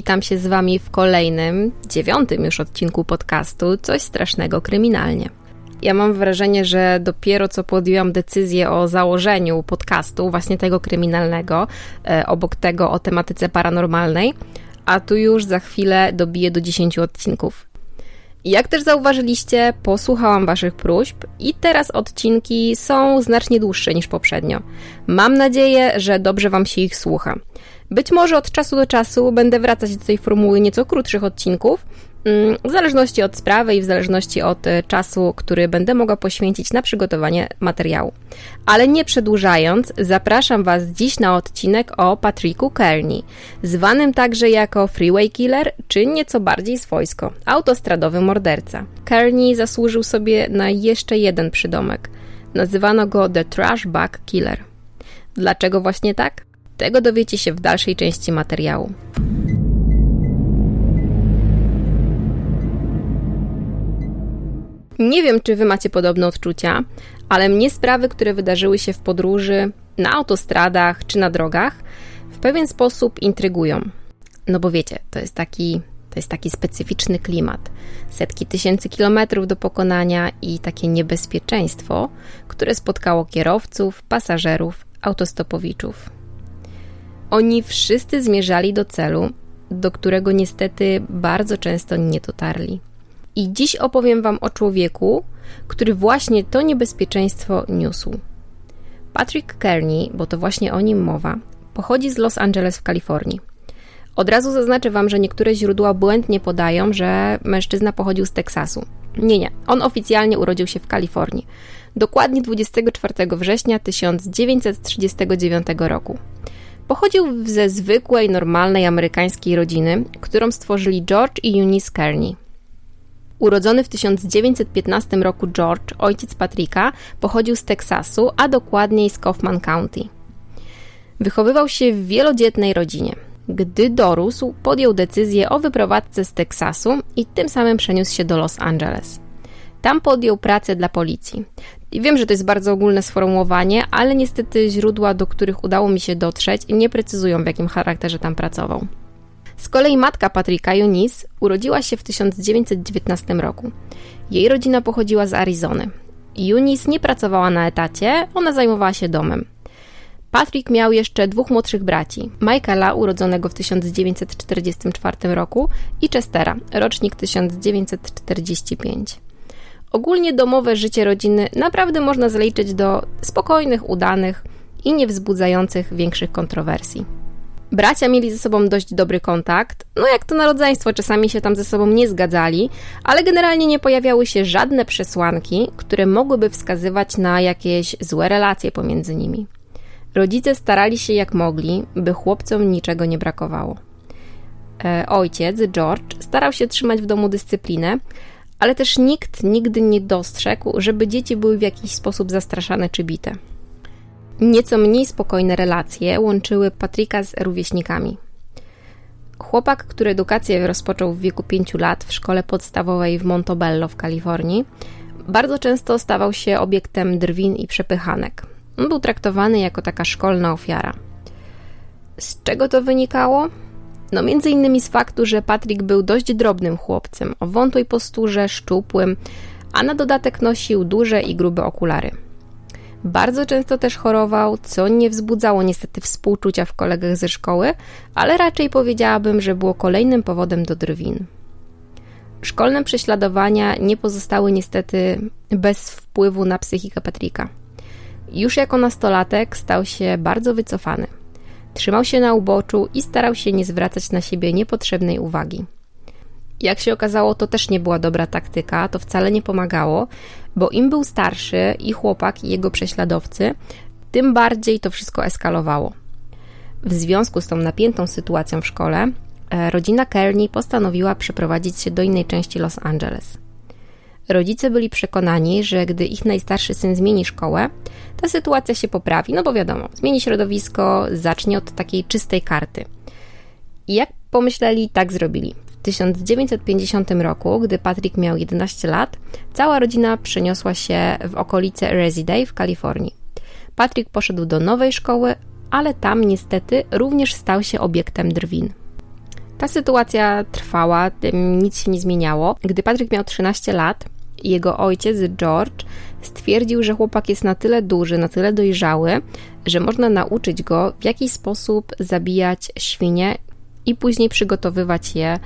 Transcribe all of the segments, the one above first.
Witam się z Wami w kolejnym, dziewiątym już odcinku podcastu Coś Strasznego Kryminalnie. Ja mam wrażenie, że dopiero co podjęłam decyzję o założeniu podcastu, właśnie tego kryminalnego, e, obok tego o tematyce paranormalnej, a tu już za chwilę dobiję do 10 odcinków. Jak też zauważyliście, posłuchałam Waszych próśb i teraz odcinki są znacznie dłuższe niż poprzednio. Mam nadzieję, że dobrze Wam się ich słucha. Być może od czasu do czasu będę wracać do tej formuły nieco krótszych odcinków, mm, w zależności od sprawy i w zależności od e, czasu, który będę mogła poświęcić na przygotowanie materiału. Ale nie przedłużając, zapraszam Was dziś na odcinek o Patricku Kearney, zwanym także jako Freeway Killer, czy nieco bardziej swojsko, autostradowy morderca. Kearney zasłużył sobie na jeszcze jeden przydomek. Nazywano go The Trash Bag Killer. Dlaczego właśnie tak? Tego dowiecie się w dalszej części materiału. Nie wiem, czy wy macie podobne odczucia, ale mnie sprawy, które wydarzyły się w podróży, na autostradach czy na drogach, w pewien sposób intrygują. No bo wiecie, to jest taki, to jest taki specyficzny klimat. Setki tysięcy kilometrów do pokonania i takie niebezpieczeństwo, które spotkało kierowców, pasażerów, autostopowiczów. Oni wszyscy zmierzali do celu, do którego niestety bardzo często nie dotarli. I dziś opowiem Wam o człowieku, który właśnie to niebezpieczeństwo niósł. Patrick Kearney, bo to właśnie o nim mowa, pochodzi z Los Angeles w Kalifornii. Od razu zaznaczę Wam, że niektóre źródła błędnie podają, że mężczyzna pochodził z Teksasu. Nie, nie, on oficjalnie urodził się w Kalifornii. Dokładnie 24 września 1939 roku. Pochodził ze zwykłej, normalnej amerykańskiej rodziny, którą stworzyli George i Eunice Kearney. Urodzony w 1915 roku George, ojciec Patricka, pochodził z Teksasu, a dokładniej z Kaufman County. Wychowywał się w wielodzietnej rodzinie. Gdy dorósł, podjął decyzję o wyprowadzce z Teksasu i tym samym przeniósł się do Los Angeles. Tam podjął pracę dla policji. I wiem, że to jest bardzo ogólne sformułowanie, ale niestety źródła, do których udało mi się dotrzeć, nie precyzują, w jakim charakterze tam pracował. Z kolei matka Patryka, Eunice, urodziła się w 1919 roku. Jej rodzina pochodziła z Arizony. Eunice nie pracowała na etacie, ona zajmowała się domem. Patrick miał jeszcze dwóch młodszych braci: Michaela, urodzonego w 1944 roku, i Chestera, rocznik 1945. Ogólnie domowe życie rodziny naprawdę można zaliczyć do spokojnych, udanych i nie wzbudzających większych kontrowersji. Bracia mieli ze sobą dość dobry kontakt, no jak to narodzeństwo, czasami się tam ze sobą nie zgadzali, ale generalnie nie pojawiały się żadne przesłanki, które mogłyby wskazywać na jakieś złe relacje pomiędzy nimi. Rodzice starali się jak mogli, by chłopcom niczego nie brakowało. E, ojciec, George, starał się trzymać w domu dyscyplinę, ale też nikt nigdy nie dostrzegł, żeby dzieci były w jakiś sposób zastraszane czy bite. Nieco mniej spokojne relacje łączyły Patryka z rówieśnikami. Chłopak, który edukację rozpoczął w wieku 5 lat w szkole podstawowej w Montobello w Kalifornii, bardzo często stawał się obiektem drwin i przepychanek. Był traktowany jako taka szkolna ofiara. Z czego to wynikało? No między innymi z faktu, że Patrick był dość drobnym chłopcem, o wątłej posturze, szczupłym, a na dodatek nosił duże i grube okulary. Bardzo często też chorował, co nie wzbudzało niestety współczucia w kolegach ze szkoły, ale raczej powiedziałabym, że było kolejnym powodem do drwin. Szkolne prześladowania nie pozostały niestety bez wpływu na psychikę Patricka. Już jako nastolatek stał się bardzo wycofany. Trzymał się na uboczu i starał się nie zwracać na siebie niepotrzebnej uwagi. Jak się okazało, to też nie była dobra taktyka, to wcale nie pomagało, bo im był starszy i chłopak i jego prześladowcy, tym bardziej to wszystko eskalowało. W związku z tą napiętą sytuacją w szkole, e, rodzina Kearney postanowiła przeprowadzić się do innej części Los Angeles. Rodzice byli przekonani, że gdy ich najstarszy syn zmieni szkołę, ta sytuacja się poprawi, no bo wiadomo, zmieni środowisko, zacznie od takiej czystej karty. I jak pomyśleli, tak zrobili. W 1950 roku, gdy Patrick miał 11 lat, cała rodzina przeniosła się w okolice Residay w Kalifornii. Patrick poszedł do nowej szkoły, ale tam niestety również stał się obiektem drwin. Ta sytuacja trwała, nic się nie zmieniało. Gdy Patryk miał 13 lat, jego ojciec, George, stwierdził, że chłopak jest na tyle duży, na tyle dojrzały, że można nauczyć go, w jaki sposób zabijać świnie i później przygotowywać je,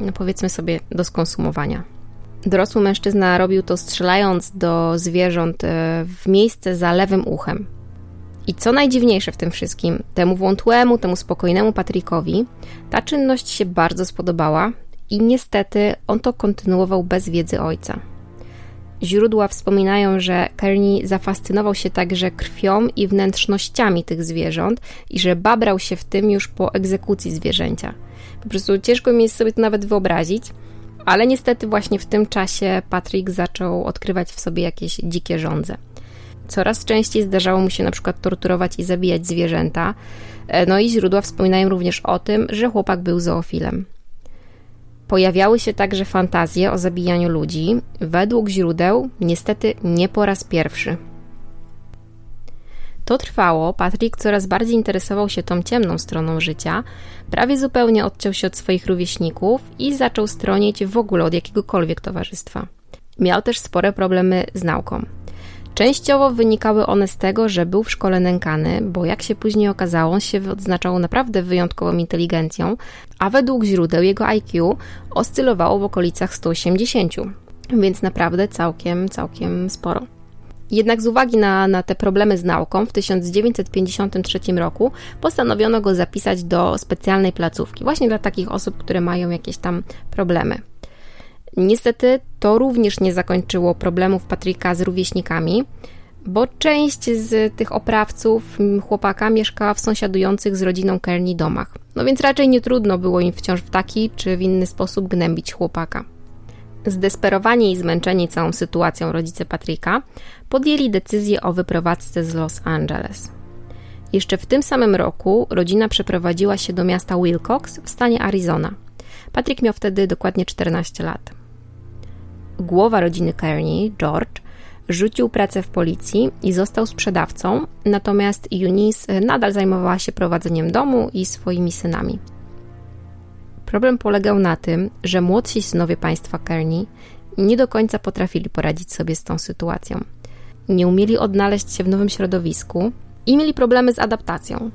no powiedzmy sobie, do skonsumowania. Dorosły mężczyzna robił to strzelając do zwierząt e, w miejsce za lewym uchem. I co najdziwniejsze w tym wszystkim, temu wątłemu, temu spokojnemu Patrykowi, ta czynność się bardzo spodobała i niestety on to kontynuował bez wiedzy ojca. Źródła wspominają, że Kearney zafascynował się także krwią i wnętrznościami tych zwierząt i że babrał się w tym już po egzekucji zwierzęcia. Po prostu ciężko mi jest sobie to nawet wyobrazić, ale niestety właśnie w tym czasie Patrick zaczął odkrywać w sobie jakieś dzikie żądze. Coraz częściej zdarzało mu się na przykład torturować i zabijać zwierzęta. E, no i źródła wspominają również o tym, że chłopak był zoofilem. Pojawiały się także fantazje o zabijaniu ludzi, według źródeł niestety nie po raz pierwszy. To trwało, Patrick coraz bardziej interesował się tą ciemną stroną życia, prawie zupełnie odciął się od swoich rówieśników i zaczął stronić w ogóle od jakiegokolwiek towarzystwa. Miał też spore problemy z nauką. Częściowo wynikały one z tego, że był w szkole nękany, bo jak się później okazało, się odznaczał naprawdę wyjątkową inteligencją, a według źródeł jego IQ oscylowało w okolicach 180, więc naprawdę całkiem, całkiem sporo. Jednak z uwagi na, na te problemy z nauką, w 1953 roku postanowiono go zapisać do specjalnej placówki, właśnie dla takich osób, które mają jakieś tam problemy. Niestety to również nie zakończyło problemów Patryka z rówieśnikami, bo część z tych oprawców chłopaka mieszkała w sąsiadujących z rodziną Kearney domach. No więc raczej nie trudno było im wciąż w taki czy w inny sposób gnębić chłopaka. Zdesperowani i zmęczeni całą sytuacją rodzice Patryka podjęli decyzję o wyprowadzce z Los Angeles. Jeszcze w tym samym roku rodzina przeprowadziła się do miasta Wilcox w stanie Arizona. Patryk miał wtedy dokładnie 14 lat. Głowa rodziny Kearney, George, rzucił pracę w policji i został sprzedawcą, natomiast Eunice nadal zajmowała się prowadzeniem domu i swoimi synami. Problem polegał na tym, że młodsi synowie państwa Kearney nie do końca potrafili poradzić sobie z tą sytuacją. Nie umieli odnaleźć się w nowym środowisku i mieli problemy z adaptacją.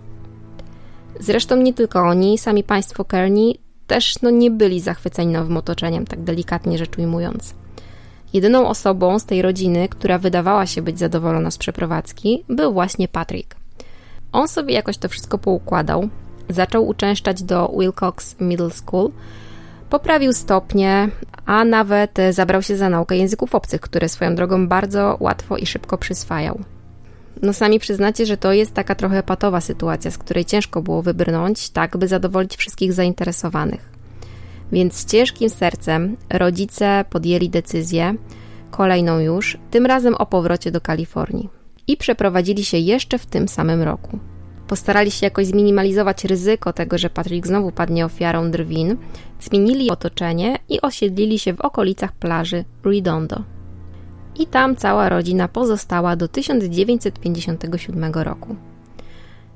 Zresztą nie tylko oni, sami państwo Kearney też no, nie byli zachwyceni nowym otoczeniem, tak delikatnie rzecz ujmując. Jedyną osobą z tej rodziny, która wydawała się być zadowolona z przeprowadzki, był właśnie Patrick. On sobie jakoś to wszystko poukładał, zaczął uczęszczać do Wilcox Middle School, poprawił stopnie, a nawet zabrał się za naukę języków obcych, które swoją drogą bardzo łatwo i szybko przyswajał. No sami przyznacie, że to jest taka trochę patowa sytuacja, z której ciężko było wybrnąć, tak by zadowolić wszystkich zainteresowanych. Więc z ciężkim sercem rodzice podjęli decyzję, kolejną już, tym razem o powrocie do Kalifornii. I przeprowadzili się jeszcze w tym samym roku. Postarali się jakoś zminimalizować ryzyko tego, że Patrick znowu padnie ofiarą drwin, zmienili otoczenie i osiedlili się w okolicach plaży Redondo. I tam cała rodzina pozostała do 1957 roku.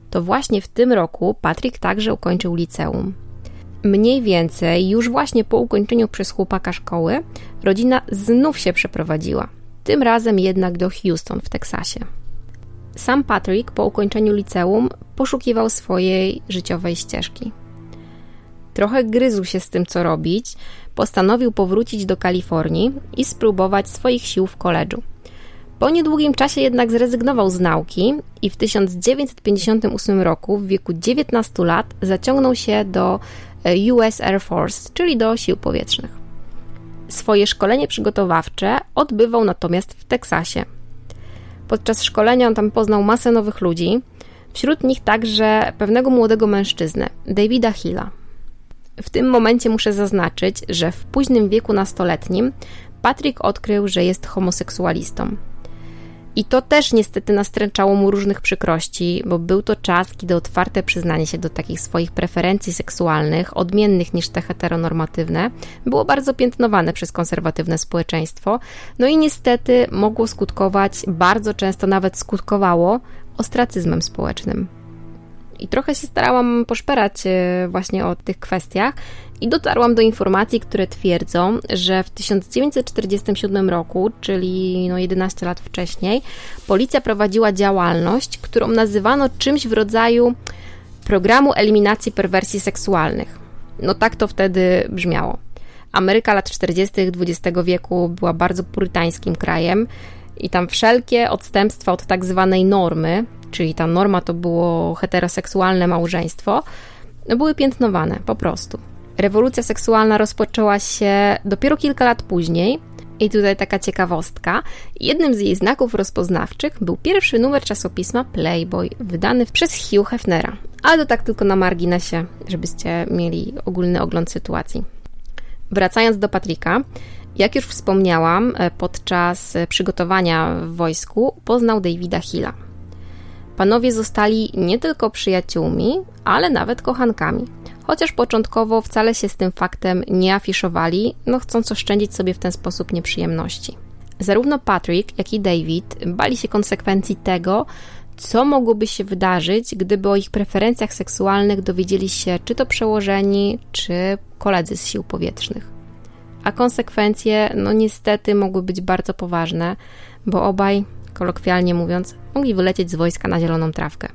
To właśnie w tym roku Patrick także ukończył liceum. Mniej więcej już właśnie po ukończeniu przez chłopaka szkoły rodzina znów się przeprowadziła. Tym razem jednak do Houston w Teksasie. Sam Patrick po ukończeniu liceum poszukiwał swojej życiowej ścieżki. Trochę gryzł się z tym, co robić, postanowił powrócić do Kalifornii i spróbować swoich sił w koledżu. Po niedługim czasie jednak zrezygnował z nauki i w 1958 roku, w wieku 19 lat, zaciągnął się do US Air Force, czyli do sił powietrznych. Swoje szkolenie przygotowawcze odbywał natomiast w Teksasie. Podczas szkolenia on tam poznał masę nowych ludzi, wśród nich także pewnego młodego mężczyznę, Davida Hilla. W tym momencie muszę zaznaczyć, że w późnym wieku nastoletnim Patrick odkrył, że jest homoseksualistą. I to też niestety nastręczało mu różnych przykrości, bo był to czas, kiedy otwarte przyznanie się do takich swoich preferencji seksualnych, odmiennych niż te heteronormatywne, było bardzo piętnowane przez konserwatywne społeczeństwo, no i niestety mogło skutkować, bardzo często nawet skutkowało, ostracyzmem społecznym. I trochę się starałam poszperać e, właśnie o tych kwestiach i dotarłam do informacji, które twierdzą, że w 1947 roku, czyli no 11 lat wcześniej, policja prowadziła działalność, którą nazywano czymś w rodzaju programu eliminacji perwersji seksualnych. No tak to wtedy brzmiało. Ameryka lat 40. XX wieku była bardzo purytańskim krajem i tam wszelkie odstępstwa od tak zwanej normy, czyli ta norma to było heteroseksualne małżeństwo, no były piętnowane po prostu. Rewolucja seksualna rozpoczęła się dopiero kilka lat później. I tutaj taka ciekawostka. Jednym z jej znaków rozpoznawczych był pierwszy numer czasopisma Playboy, wydany przez Hugh Hefnera. Ale to tak tylko na marginesie, żebyście mieli ogólny ogląd sytuacji. Wracając do Patryka, jak już wspomniałam, e, podczas przygotowania w wojsku poznał Davida Hilla. Panowie zostali nie tylko przyjaciółmi, ale nawet kochankami. Chociaż początkowo wcale się z tym faktem nie afiszowali, no chcąc oszczędzić sobie w ten sposób nieprzyjemności. Zarówno Patrick, jak i David bali się konsekwencji tego, co mogłoby się wydarzyć, gdyby o ich preferencjach seksualnych dowiedzieli się czy to przełożeni, czy koledzy z sił powietrznych. A konsekwencje, no niestety, mogły być bardzo poważne, bo obaj, kolokwialnie mówiąc, mogli wylecieć z wojska na zieloną trawkę.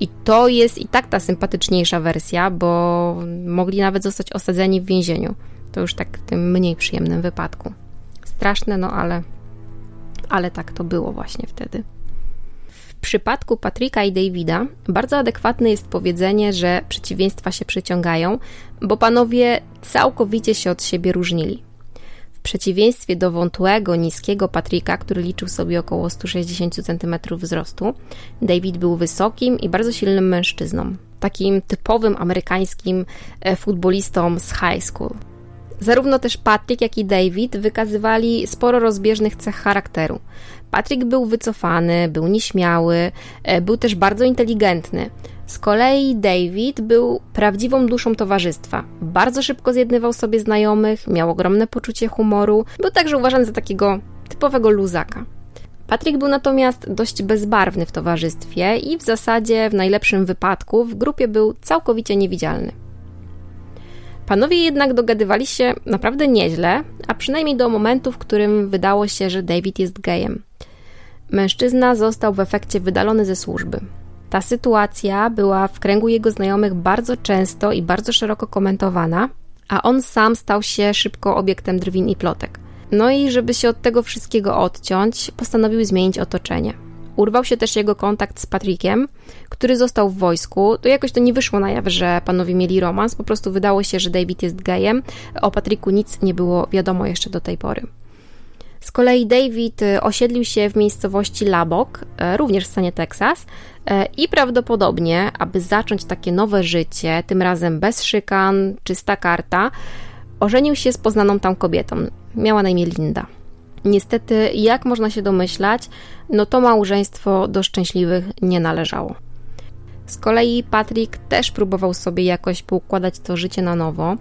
I to jest i tak ta sympatyczniejsza wersja, bo mogli nawet zostać osadzeni w więzieniu. To już tak w tym mniej przyjemnym wypadku. Straszne, no ale, ale tak to było właśnie wtedy. W przypadku Patryka i Davida bardzo adekwatne jest powiedzenie, że przeciwieństwa się przyciągają, bo panowie całkowicie się od siebie różnili. Przeciwieństwie do wątłego, niskiego Patryka, który liczył sobie około 160 cm wzrostu, David był wysokim i bardzo silnym mężczyzną. Takim typowym amerykańskim e, futbolistą z high school. Zarówno też Patrick, jak i David wykazywali sporo rozbieżnych cech charakteru. Patrick był wycofany, był nieśmiały, e, był też bardzo inteligentny. Z kolei David był prawdziwą duszą towarzystwa. Bardzo szybko zjednywał sobie znajomych, miał ogromne poczucie humoru, był także uważany za takiego typowego luzaka. Patrick był natomiast dość bezbarwny w towarzystwie i w zasadzie w najlepszym wypadku w grupie był całkowicie niewidzialny. Panowie jednak dogadywali się naprawdę nieźle, a przynajmniej do momentu, w którym wydało się, że David jest gejem. Mężczyzna został w efekcie wydalony ze służby. Ta sytuacja była w kręgu jego znajomych bardzo często i bardzo szeroko komentowana, a on sam stał się szybko obiektem drwin i plotek. No i żeby się od tego wszystkiego odciąć, postanowił zmienić otoczenie. Urwał się też jego kontakt z Patrickiem, który został w wojsku. To jakoś to nie wyszło na jaw, że panowie mieli romans, po prostu wydało się, że David jest gejem. O Patricku nic nie było wiadomo jeszcze do tej pory. Z kolei David osiedlił się w miejscowości Labok, y, również w stanie Teksas, i prawdopodobnie, aby zacząć takie nowe życie, tym razem bez szykan, czysta karta, ożenił się z poznaną tam kobietą. Miała na imię Linda. Niestety, jak można się domyślać, no to małżeństwo do szczęśliwych nie należało. Z kolei Patrick też próbował sobie jakoś poukładać to życie na nowo.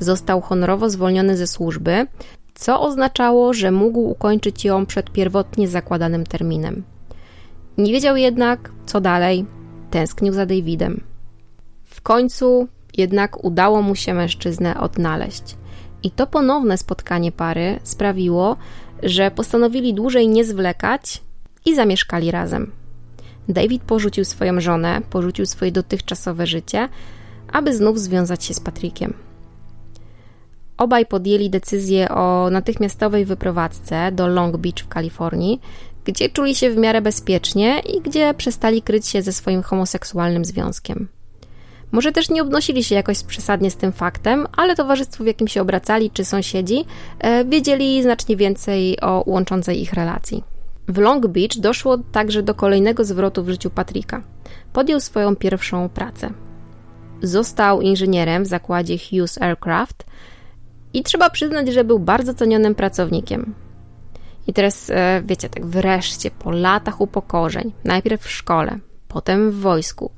Został honorowo zwolniony ze służby, co oznaczało, że mógł ukończyć ją przed pierwotnie zakładanym terminem. Nie wiedział jednak, co dalej, tęsknił za Davidem. W końcu jednak udało mu się mężczyznę odnaleźć. I to ponowne spotkanie pary sprawiło, że postanowili dłużej nie zwlekać i zamieszkali razem. David porzucił swoją żonę, porzucił swoje dotychczasowe życie, aby znów związać się z Patrickiem. Obaj podjęli decyzję o natychmiastowej wyprowadzce do Long Beach w Kalifornii, gdzie czuli się w miarę bezpiecznie i gdzie przestali kryć się ze swoim homoseksualnym związkiem. Może też nie obnosili się jakoś przesadnie z tym faktem, ale towarzystwo, w jakim się obracali, czy sąsiedzi, e, wiedzieli znacznie więcej o łączącej ich relacji. W Long Beach doszło także do kolejnego zwrotu w życiu Patricka. Podjął swoją pierwszą pracę. Został inżynierem w zakładzie Hughes Aircraft, i trzeba przyznać, że był bardzo cenionym pracownikiem. I teraz, e, wiecie, tak wreszcie, po latach upokorzeń, najpierw w szkole, potem w wojsku,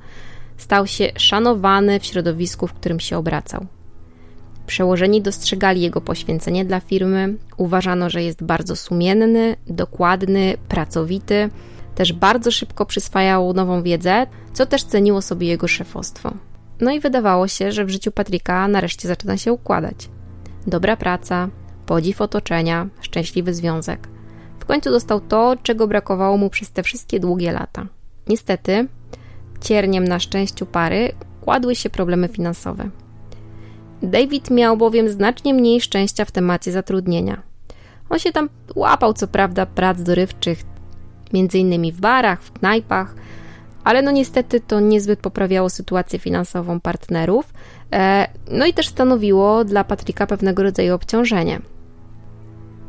stał się szanowany w środowisku, w którym się obracał. Przełożeni dostrzegali jego poświęcenie dla firmy, uważano, że jest bardzo sumienny, dokładny, pracowity. Też bardzo szybko przyswajał nową wiedzę, co też ceniło sobie jego szefostwo. No i wydawało się, że w życiu Patryka nareszcie zaczyna się układać. Dobra praca, podziw otoczenia, szczęśliwy związek. W końcu dostał to, czego brakowało mu przez te wszystkie długie lata. Niestety, cierniem na szczęściu pary kładły się problemy finansowe. David miał bowiem znacznie mniej szczęścia w temacie zatrudnienia. On się tam łapał, co prawda, prac dorywczych, innymi w barach, w knajpach, ale no niestety to niezbyt poprawiało sytuację finansową partnerów, e, no i też stanowiło dla Patryka pewnego rodzaju obciążenie.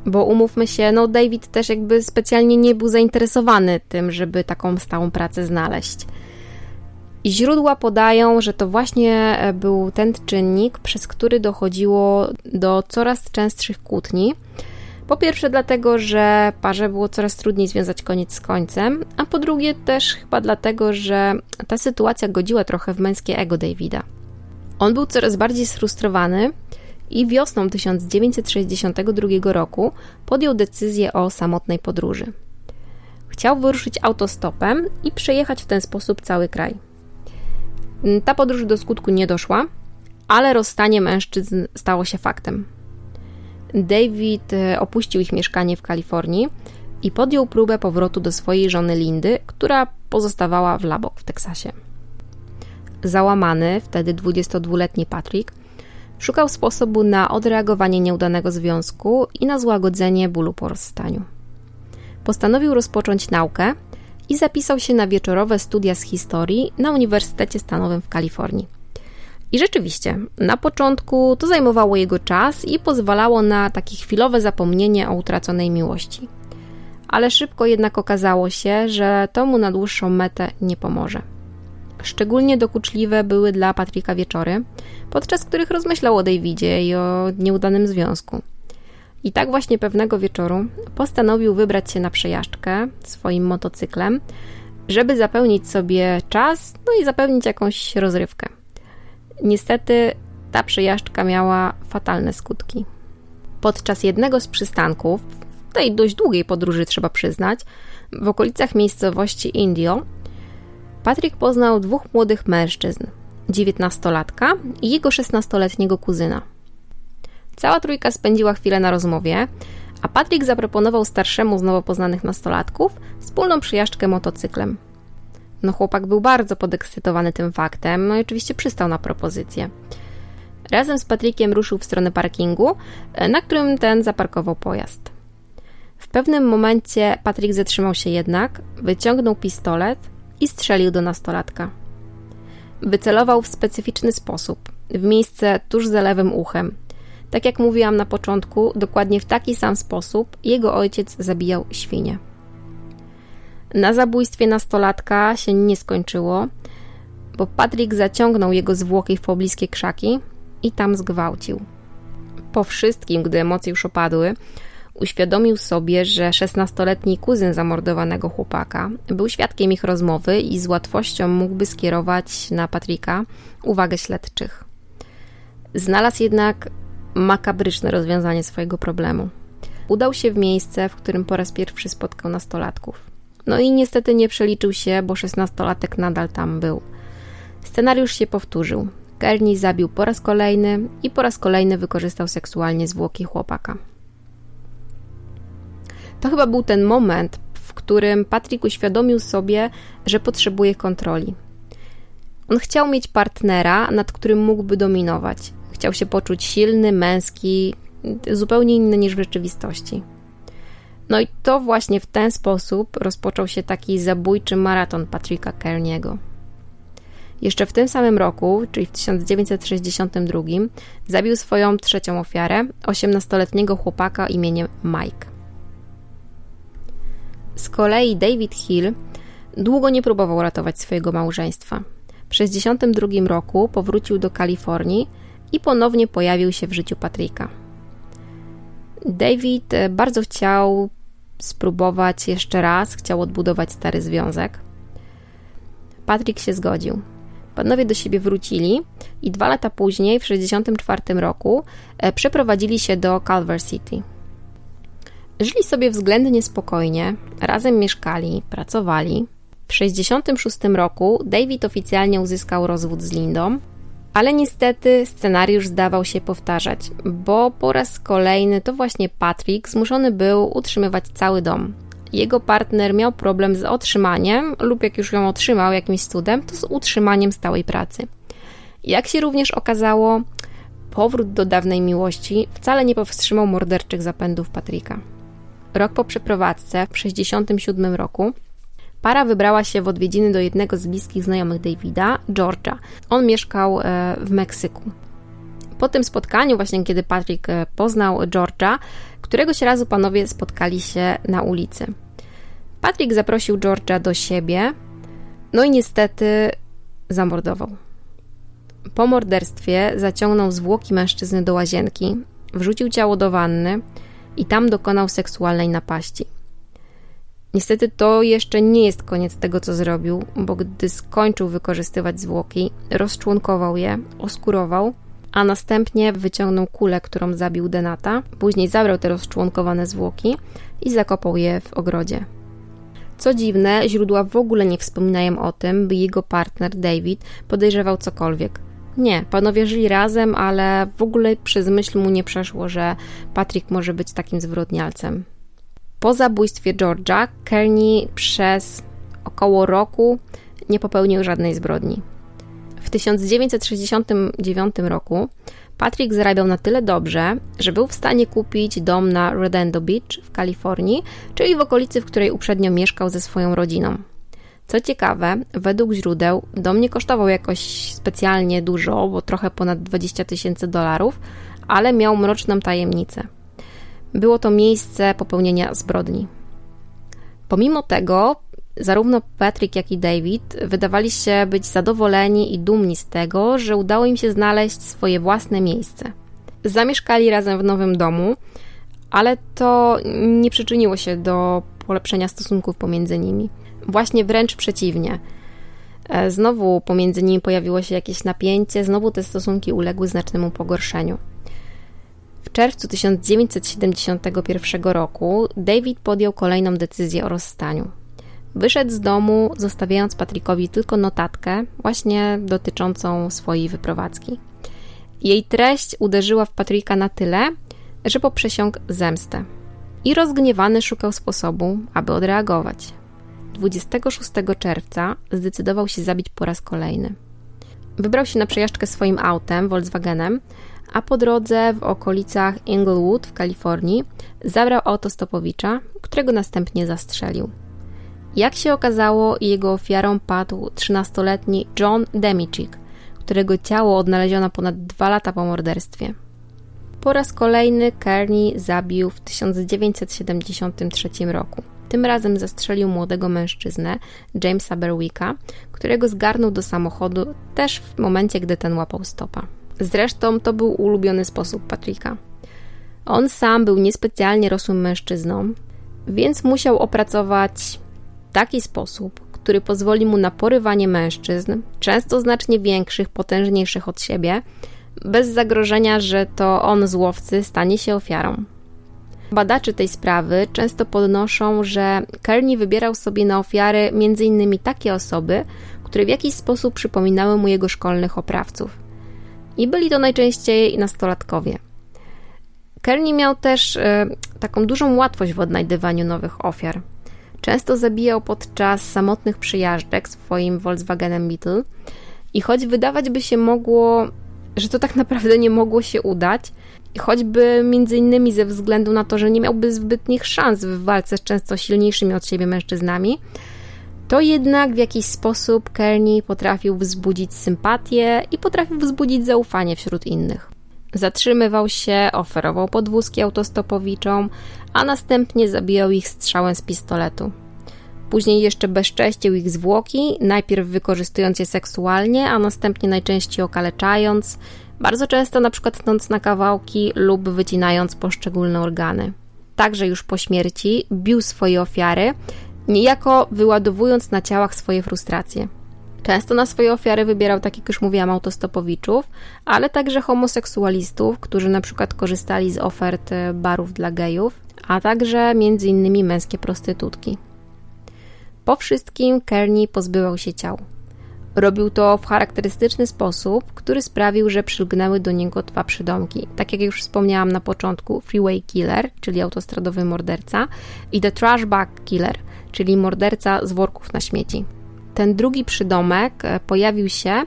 Bo umówmy się, no David też jakby specjalnie nie był zainteresowany tym, żeby taką stałą pracę znaleźć. I źródła podają, że to właśnie e, był ten czynnik, przez który dochodziło do coraz częstszych kłótni. Po pierwsze, dlatego, że parze było coraz trudniej związać koniec z końcem, a po drugie, też chyba dlatego, że ta sytuacja godziła trochę w męskie ego Davida. On był coraz bardziej sfrustrowany i wiosną 1962 roku podjął decyzję o samotnej podróży. Chciał wyruszyć autostopem i przejechać w ten sposób cały kraj. Ta podróż do skutku nie doszła, ale rozstanie mężczyzn stało się faktem. David e, opuścił ich mieszkanie w Kalifornii i podjął próbę powrotu do swojej żony Lindy, która pozostawała w Labok w Teksasie. Załamany, wtedy 22-letni Patrick, szukał sposobu na odreagowanie nieudanego związku i na złagodzenie bólu po rozstaniu. Postanowił rozpocząć naukę i zapisał się na wieczorowe studia z historii na Uniwersytecie Stanowym w Kalifornii. I rzeczywiście, na początku to zajmowało jego czas i pozwalało na takie chwilowe zapomnienie o utraconej miłości. Ale szybko jednak okazało się, że to mu na dłuższą metę nie pomoże. Szczególnie dokuczliwe były dla Patryka wieczory, podczas których rozmyślał o Davidzie i o nieudanym związku. I tak właśnie pewnego wieczoru postanowił wybrać się na przejażdżkę swoim motocyklem, żeby zapełnić sobie czas, no i zapewnić jakąś rozrywkę. Niestety ta przejażdżka miała fatalne skutki. Podczas jednego z przystanków, tej dość długiej podróży trzeba przyznać, w okolicach miejscowości Indio, Patrick poznał dwóch młodych mężczyzn, dziewiętnastolatka i jego szesnastoletniego kuzyna. Cała trójka spędziła chwilę na rozmowie, a Patrick zaproponował starszemu z nowo poznanych nastolatków wspólną przyjażdżkę motocyklem. No chłopak był bardzo podekscytowany tym faktem, no i oczywiście przystał na propozycję. Razem z Patrickiem ruszył w stronę parkingu, na którym ten zaparkował pojazd. W pewnym momencie Patrick zatrzymał się jednak, wyciągnął pistolet i strzelił do nastolatka. Wycelował w specyficzny sposób, w miejsce tuż za lewym uchem. Tak jak mówiłam na początku, dokładnie w taki sam sposób jego ojciec zabijał świnie. Na zabójstwie nastolatka się nie skończyło, bo Patrick zaciągnął jego zwłoki w pobliskie krzaki i tam zgwałcił. Po wszystkim, gdy emocje już opadły, uświadomił sobie, że szesnastoletni kuzyn zamordowanego chłopaka był świadkiem ich rozmowy i z łatwością mógłby skierować na Patricka uwagę śledczych. Znalazł jednak makabryczne rozwiązanie swojego problemu. Udał się w miejsce, w którym po raz pierwszy spotkał nastolatków. No i niestety nie przeliczył się, bo szesnastolatek nadal tam był. Scenariusz się powtórzył. Kearney zabił po raz kolejny i po raz kolejny wykorzystał seksualnie zwłoki chłopaka. To chyba był ten moment, w którym Patrick uświadomił sobie, że potrzebuje kontroli. On chciał mieć partnera, nad którym mógłby dominować. Chciał się poczuć silny, męski, zupełnie inny niż w rzeczywistości. No i to właśnie w ten sposób rozpoczął się taki zabójczy maraton Patricka Kearniego. Jeszcze w tym samym roku, czyli w 1962, zabił swoją trzecią ofiarę, 18-letniego chłopaka imieniem Mike. Z kolei David Hill długo nie próbował ratować swojego małżeństwa. W 1962 roku powrócił do Kalifornii i ponownie pojawił się w życiu Patryka. David e, bardzo chciał spróbować jeszcze raz, chciał odbudować stary związek. Patrick się zgodził. Panowie do siebie wrócili i dwa lata później, w 1964 roku, e, przeprowadzili się do Culver City. Żyli sobie względnie spokojnie, razem mieszkali, pracowali. W 1966 roku David oficjalnie uzyskał rozwód z Lindą, ale niestety scenariusz zdawał się powtarzać, bo po raz kolejny to właśnie Patrick zmuszony był utrzymywać cały dom. Jego partner miał problem z otrzymaniem, lub jak już ją otrzymał jakimś cudem, to z utrzymaniem stałej pracy. Jak się również okazało, powrót do dawnej miłości wcale nie powstrzymał morderczych zapędów Patryka. Rok po przeprowadzce, w 1967 roku, para wybrała się w odwiedziny do jednego z bliskich znajomych Davida, Georgia. On mieszkał e, w Meksyku. Po tym spotkaniu, właśnie kiedy Patrick e, poznał Georgia, któregoś razu panowie spotkali się na ulicy. Patrick zaprosił Georgia do siebie, no i niestety zamordował. Po morderstwie zaciągnął zwłoki mężczyzny do łazienki, wrzucił ciało do wanny i tam dokonał seksualnej napaści. Niestety to jeszcze nie jest koniec tego, co zrobił, bo gdy skończył wykorzystywać zwłoki, rozczłonkował je, oskurował, a następnie wyciągnął kulę, którą zabił Denata. Później zabrał te rozczłonkowane zwłoki i zakopał je w ogrodzie. Co dziwne, źródła w ogóle nie wspominają o tym, by jego partner David podejrzewał cokolwiek. Nie, panowie żyli razem, ale w ogóle przez myśl mu nie przeszło, że Patrick może być takim zwyrodnialcem. Po zabójstwie George'a, Kearney przez około roku nie popełnił żadnej zbrodni. W 1969 roku Patrick zarabiał na tyle dobrze, że był w stanie kupić dom na Redondo Beach w Kalifornii, czyli w okolicy, w której uprzednio mieszkał ze swoją rodziną. Co ciekawe, według źródeł dom nie kosztował jakoś specjalnie dużo, bo trochę ponad 20 tysięcy dolarów, ale miał mroczną tajemnicę. Było to miejsce popełnienia zbrodni. Pomimo tego, zarówno Patrick, jak i David wydawali się być zadowoleni i dumni z tego, że udało im się znaleźć swoje własne miejsce. Zamieszkali razem w nowym domu, ale to nie przyczyniło się do polepszenia stosunków pomiędzy nimi. Właśnie wręcz przeciwnie. E, znowu pomiędzy nimi pojawiło się jakieś napięcie, znowu te stosunki uległy znacznemu pogorszeniu. W czerwcu 1971 roku David podjął kolejną decyzję o rozstaniu. Wyszedł z domu, zostawiając Patrickowi tylko notatkę, właśnie dotyczącą swojej wyprowadzki. Jej treść uderzyła w Patricka na tyle, że poprzysiągł zemstę. I rozgniewany szukał sposobu, aby odreagować. 26 czerwca zdecydował się zabić po raz kolejny. Wybrał się na przejażdżkę swoim autem, Volkswagenem, a po drodze w okolicach Inglewood w Kalifornii zabrał auto stopowicza, którego następnie zastrzelił. Jak się okazało, jego ofiarą padł 13-letni John Demichik, którego ciało odnaleziono ponad dwa lata po morderstwie. Po raz kolejny Kearney zabił w 1973 roku. Tym razem zastrzelił młodego mężczyznę, Jamesa Berwicka, którego zgarnął do samochodu też w momencie, gdy ten łapał stopa. Zresztą to był ulubiony sposób Patricka. On sam był niespecjalnie rosłym mężczyzną, więc musiał opracować taki sposób, który pozwoli mu na porywanie mężczyzn, często znacznie większych, potężniejszych od siebie, bez zagrożenia, że to on z łowcy stanie się ofiarą. Badacze tej sprawy często podnoszą, że Kearney wybierał sobie na ofiary m.in. takie osoby, które w jakiś sposób przypominały mu jego szkolnych oprawców. I byli to najczęściej nastolatkowie. Kearney miał też y, taką dużą łatwość w odnajdywaniu nowych ofiar. Często zabijał podczas samotnych przyjażdżek swoim Volkswagenem Beetle i choć wydawać by się mogło, że to tak naprawdę nie mogło się udać, choćby między innymi ze względu na to, że nie miałby zbytnich szans w walce z często silniejszymi od siebie mężczyznami, to jednak w jakiś sposób Kearney potrafił wzbudzić sympatię i potrafił wzbudzić zaufanie wśród innych. Zatrzymywał się, oferował podwózki autostopowiczom, a następnie zabijał ich strzałem z pistoletu. Później jeszcze bezcześcił ich zwłoki, najpierw wykorzystując je seksualnie, a następnie najczęściej okaleczając, bardzo często na przykład tnąc na kawałki lub wycinając poszczególne organy. Także już po śmierci bił swoje ofiary, niejako wyładowując na ciałach swoje frustracje. Często na swoje ofiary wybierał, tak jak już mówiłam, autostopowiczów, ale także homoseksualistów, którzy na przykład korzystali z ofert barów dla gejów, a także między innymi męskie prostytutki. Po wszystkim Kearney pozbywał się ciał. Robił to w charakterystyczny sposób, który sprawił, że przylgnęły do niego dwa przydomki. Tak jak już wspomniałam na początku, Freeway Killer, czyli autostradowy morderca, i The Trash Bag Killer, czyli morderca z worków na śmieci. Ten drugi przydomek e, pojawił się,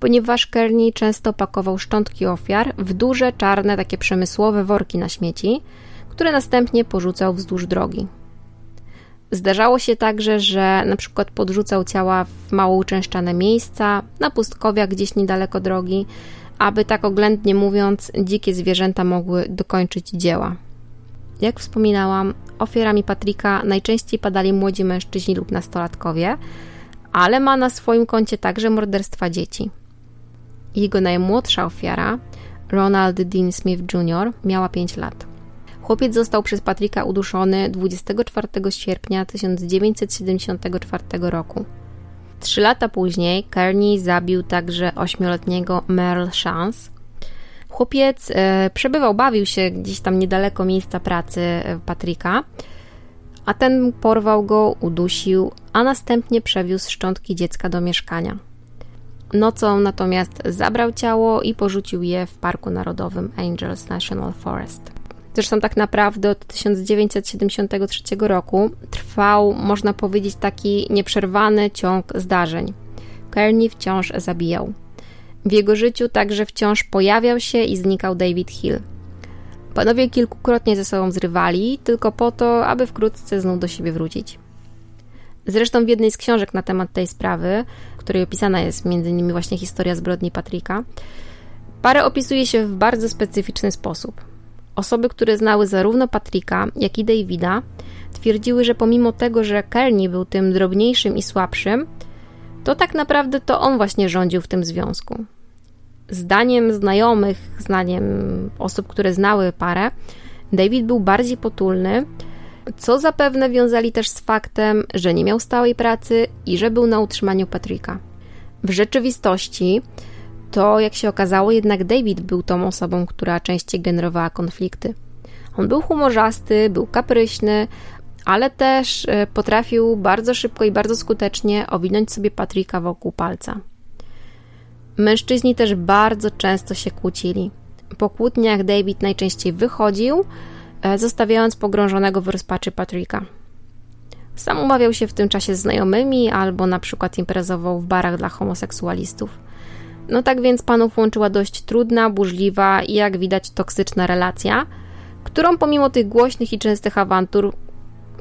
ponieważ Kearney często pakował szczątki ofiar w duże, czarne, takie przemysłowe worki na śmieci, które następnie porzucał wzdłuż drogi. Zdarzało się także, że na przykład podrzucał ciała w mało uczęszczane miejsca, na pustkowiach gdzieś niedaleko drogi, aby tak oględnie mówiąc, dzikie zwierzęta mogły dokończyć dzieła. Jak wspominałam, ofiarami Patryka najczęściej padali młodzi mężczyźni lub nastolatkowie, ale ma na swoim koncie także morderstwa dzieci. Jego najmłodsza ofiara, Ronald Dean Smith Jr., miała 5 lat. Chłopiec został przez Patryka uduszony 24 sierpnia 1974 roku. Trzy lata później Kearney zabił także ośmioletniego Merle Chance. Chłopiec e, przebywał, bawił się gdzieś tam niedaleko miejsca pracy e, Patryka, a ten porwał go, udusił, a następnie przewiózł szczątki dziecka do mieszkania. Nocą natomiast zabrał ciało i porzucił je w Parku Narodowym Angels National Forest. Zresztą tak naprawdę od 1973 roku trwał, można powiedzieć, taki nieprzerwany ciąg zdarzeń. Kearney wciąż zabijał. W jego życiu także wciąż pojawiał się i znikał David Hill. Panowie kilkukrotnie ze sobą zrywali, tylko po to, aby wkrótce znów do siebie wrócić. Zresztą w jednej z książek na temat tej sprawy, w której opisana jest m.in. właśnie historia zbrodni Patryka, parę opisuje się w bardzo specyficzny sposób – Osoby, które znały zarówno Patryka, jak i Davida, twierdziły, że pomimo tego, że Kearney był tym drobniejszym i słabszym, to tak naprawdę to on właśnie rządził w tym związku. Zdaniem znajomych, zdaniem osób, które znały parę, David był bardziej potulny, co zapewne wiązali też z faktem, że nie miał stałej pracy i że był na utrzymaniu Patryka. W rzeczywistości to, jak się okazało, jednak David był tą osobą, która częściej generowała konflikty. On był humorzasty, był kapryśny, ale też e, potrafił bardzo szybko i bardzo skutecznie owinąć sobie Patryka wokół palca. Mężczyźni też bardzo często się kłócili. Po kłótniach David najczęściej wychodził, e, zostawiając pogrążonego w rozpaczy Patryka. Sam umawiał się w tym czasie z znajomymi albo na przykład imprezował w barach dla homoseksualistów. No tak więc panów łączyła dość trudna, burzliwa i jak widać toksyczna relacja, którą pomimo tych głośnych i częstych awantur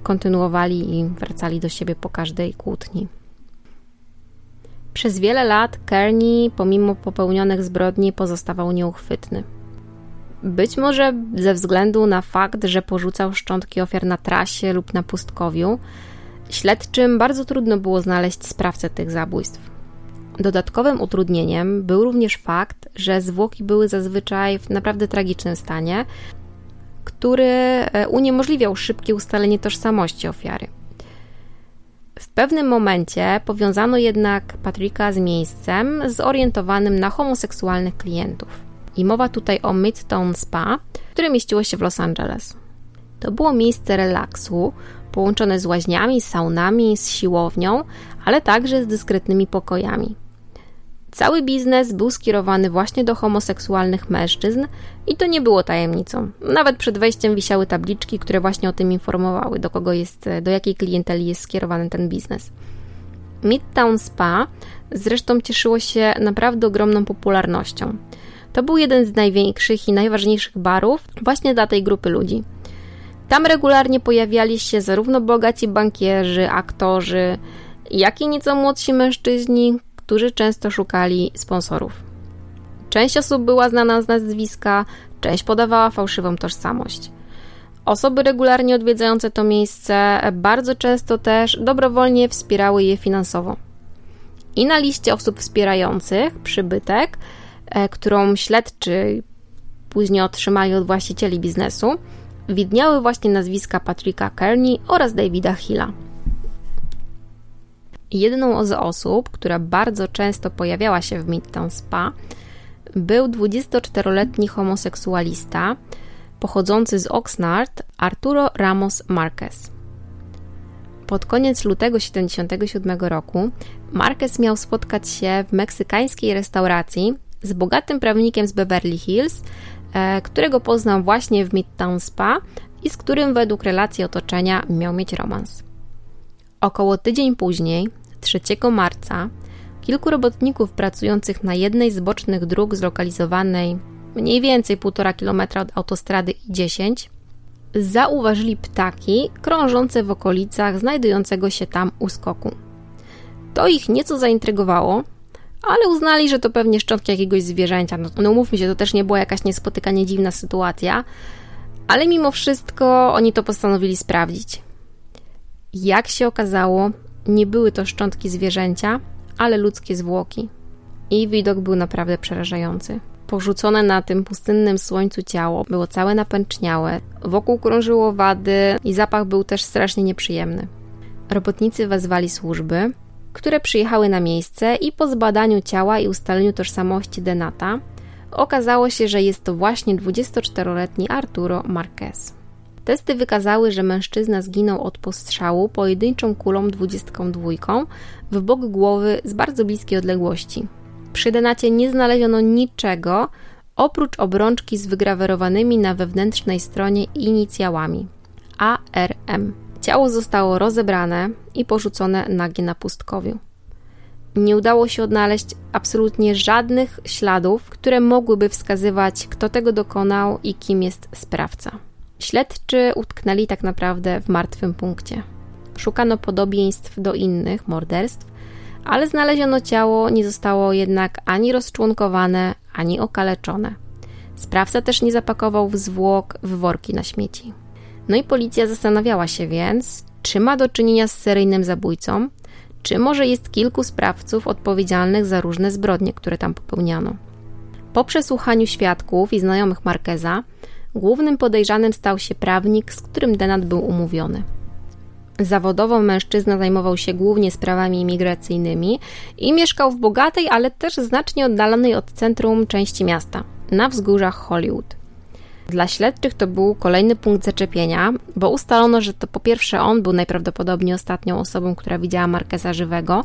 kontynuowali i wracali do siebie po każdej kłótni. Przez wiele lat Kearney, pomimo popełnionych zbrodni, pozostawał nieuchwytny. Być może ze względu na fakt, że porzucał szczątki ofiar na trasie lub na pustkowiu, śledczym bardzo trudno było znaleźć sprawcę tych zabójstw. Dodatkowym utrudnieniem był również fakt, że zwłoki były zazwyczaj w naprawdę tragicznym stanie, który e, uniemożliwiał szybkie ustalenie tożsamości ofiary. W pewnym momencie powiązano jednak Patryka z miejscem zorientowanym na homoseksualnych klientów. I mowa tutaj o Midtown Spa, które mieściło się w Los Angeles. To było miejsce relaksu, połączone z łaźniami, saunami, z siłownią, ale także z dyskretnymi pokojami. Cały biznes był skierowany właśnie do homoseksualnych mężczyzn i to nie było tajemnicą. Nawet przed wejściem wisiały tabliczki, które właśnie o tym informowały, do kogo jest, do jakiej klienteli jest skierowany ten biznes. Midtown Spa zresztą cieszyło się naprawdę ogromną popularnością. To był jeden z największych i najważniejszych barów właśnie dla tej grupy ludzi. Tam regularnie pojawiali się zarówno bogaci bankierzy, aktorzy, jak i nieco młodsi mężczyźni, którzy często szukali sponsorów. Część osób była znana z nazwiska, część podawała fałszywą tożsamość. Osoby regularnie odwiedzające to miejsce bardzo często też dobrowolnie wspierały je finansowo. I na liście osób wspierających przybytek, e, którą śledczy później otrzymali od właścicieli biznesu, widniały właśnie nazwiska Patricka Kearney oraz Davida Hilla. Jedną z osób, która bardzo często pojawiała się w Midtown Spa, był 24-letni homoseksualista pochodzący z Oxnard Arturo Ramos Marquez. Pod koniec lutego 1977 roku Marquez miał spotkać się w meksykańskiej restauracji z bogatym prawnikiem z Beverly Hills, e, którego poznał właśnie w Midtown Spa i z którym według relacji otoczenia miał mieć romans. Około tydzień później, 3 marca, kilku robotników pracujących na jednej z bocznych dróg zlokalizowanej mniej więcej 1,5 km od autostrady I-10 zauważyli ptaki krążące w okolicach znajdującego się tam uskoku. To ich nieco zaintrygowało, ale uznali, że to pewnie szczątki jakiegoś zwierzęcia. No, no mówmy się, to też nie była jakaś niespotykanie dziwna sytuacja, ale mimo wszystko oni to postanowili sprawdzić. Jak się okazało, nie były to szczątki zwierzęcia, ale ludzkie zwłoki. I widok był naprawdę przerażający. Porzucone na tym pustynnym słońcu ciało było całe napęczniałe, wokół krążyło wady i zapach był też strasznie nieprzyjemny. Robotnicy wezwali służby, które przyjechały na miejsce i po zbadaniu ciała i ustaleniu tożsamości Denata okazało się, że jest to właśnie 24-letni Arturo Marquez. Testy wykazały, że mężczyzna zginął od postrzału pojedynczą kulą 22 w bok głowy z bardzo bliskiej odległości. Przy denacie nie znaleziono niczego oprócz obrączki z wygrawerowanymi na wewnętrznej stronie inicjałami ARM. Ciało zostało rozebrane i porzucone nagie na pustkowiu. Nie udało się odnaleźć absolutnie żadnych śladów, które mogłyby wskazywać, kto tego dokonał i kim jest sprawca. Śledczy utknęli tak naprawdę w martwym punkcie. Szukano podobieństw do innych morderstw, ale znaleziono ciało nie zostało jednak ani rozczłonkowane, ani okaleczone. Sprawca też nie zapakował w zwłok w worki na śmieci. No i policja zastanawiała się więc, czy ma do czynienia z seryjnym zabójcą, czy może jest kilku sprawców odpowiedzialnych za różne zbrodnie, które tam popełniano. Po przesłuchaniu świadków i znajomych Markeza, głównym podejrzanym stał się prawnik, z którym Denat był umówiony. Zawodowo mężczyzna zajmował się głównie sprawami imigracyjnymi i mieszkał w bogatej, ale też znacznie oddalonej od centrum części miasta, na wzgórzach Hollywood. Dla śledczych to był kolejny punkt zaczepienia, bo ustalono, że to po pierwsze on był najprawdopodobniej ostatnią osobą, która widziała Markeza żywego,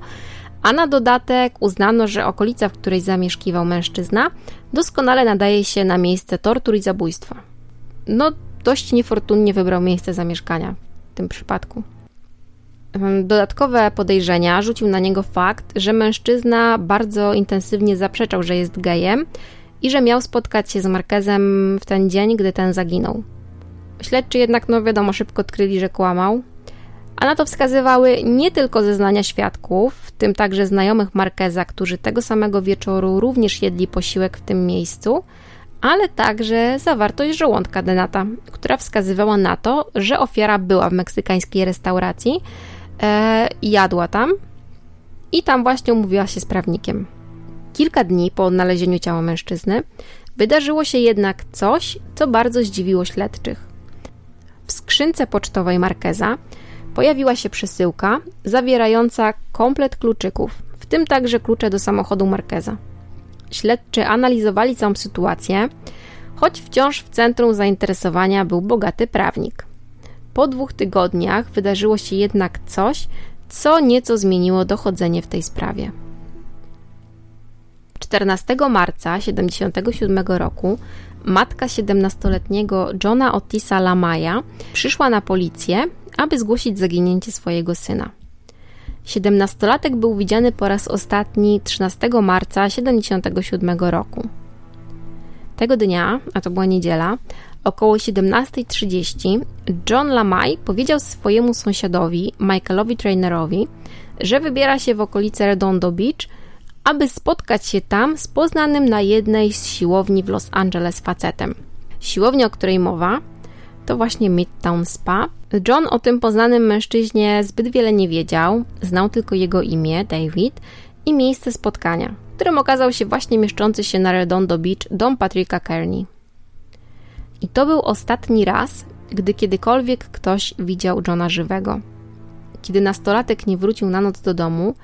a na dodatek uznano, że okolica, w której zamieszkiwał mężczyzna, doskonale nadaje się na miejsce tortur i zabójstwa. No, dość niefortunnie wybrał miejsce zamieszkania w tym przypadku. Dodatkowe podejrzenia rzucił na niego fakt, że mężczyzna bardzo intensywnie zaprzeczał, że jest gejem i że miał spotkać się z Markezem w ten dzień, gdy ten zaginął. Śledczy jednak, no wiadomo, szybko odkryli, że kłamał, a na to wskazywały nie tylko zeznania świadków, w tym także znajomych Markeza, którzy tego samego wieczoru również jedli posiłek w tym miejscu, ale także zawartość żołądka Denata, która wskazywała na to, że ofiara była w meksykańskiej restauracji, e, jadła tam i tam właśnie umówiła się z prawnikiem. Kilka dni po odnalezieniu ciała mężczyzny wydarzyło się jednak coś, co bardzo zdziwiło śledczych. W skrzynce pocztowej Markeza pojawiła się przesyłka zawierająca komplet kluczyków, w tym także klucze do samochodu Markeza. Śledczy analizowali całą sytuację, choć wciąż w centrum zainteresowania był bogaty prawnik. Po dwóch tygodniach wydarzyło się jednak coś, co nieco zmieniło dochodzenie w tej sprawie. 14 marca 1977 roku matka 17-letniego Johna Otisa Lamaya przyszła na policję, aby zgłosić zaginięcie swojego syna. 17-latek był widziany po raz ostatni 13 marca 1977 roku. Tego dnia, a to była niedziela, około 17.30 John Lamay powiedział swojemu sąsiadowi, Michaelowi Trainerowi, że wybiera się w okolice Redondo Beach, aby spotkać się tam z poznanym na jednej z siłowni w Los Angeles facetem. Siłownia, o której mowa, to właśnie Midtown Spa. John o tym poznanym mężczyźnie zbyt wiele nie wiedział, znał tylko jego imię, David, i miejsce spotkania, którym okazał się właśnie mieszczący się na Redondo Beach dom Patricka Kearney. I to był ostatni raz, gdy kiedykolwiek ktoś widział Johna żywego. Kiedy nastolatek nie wrócił na noc do domu,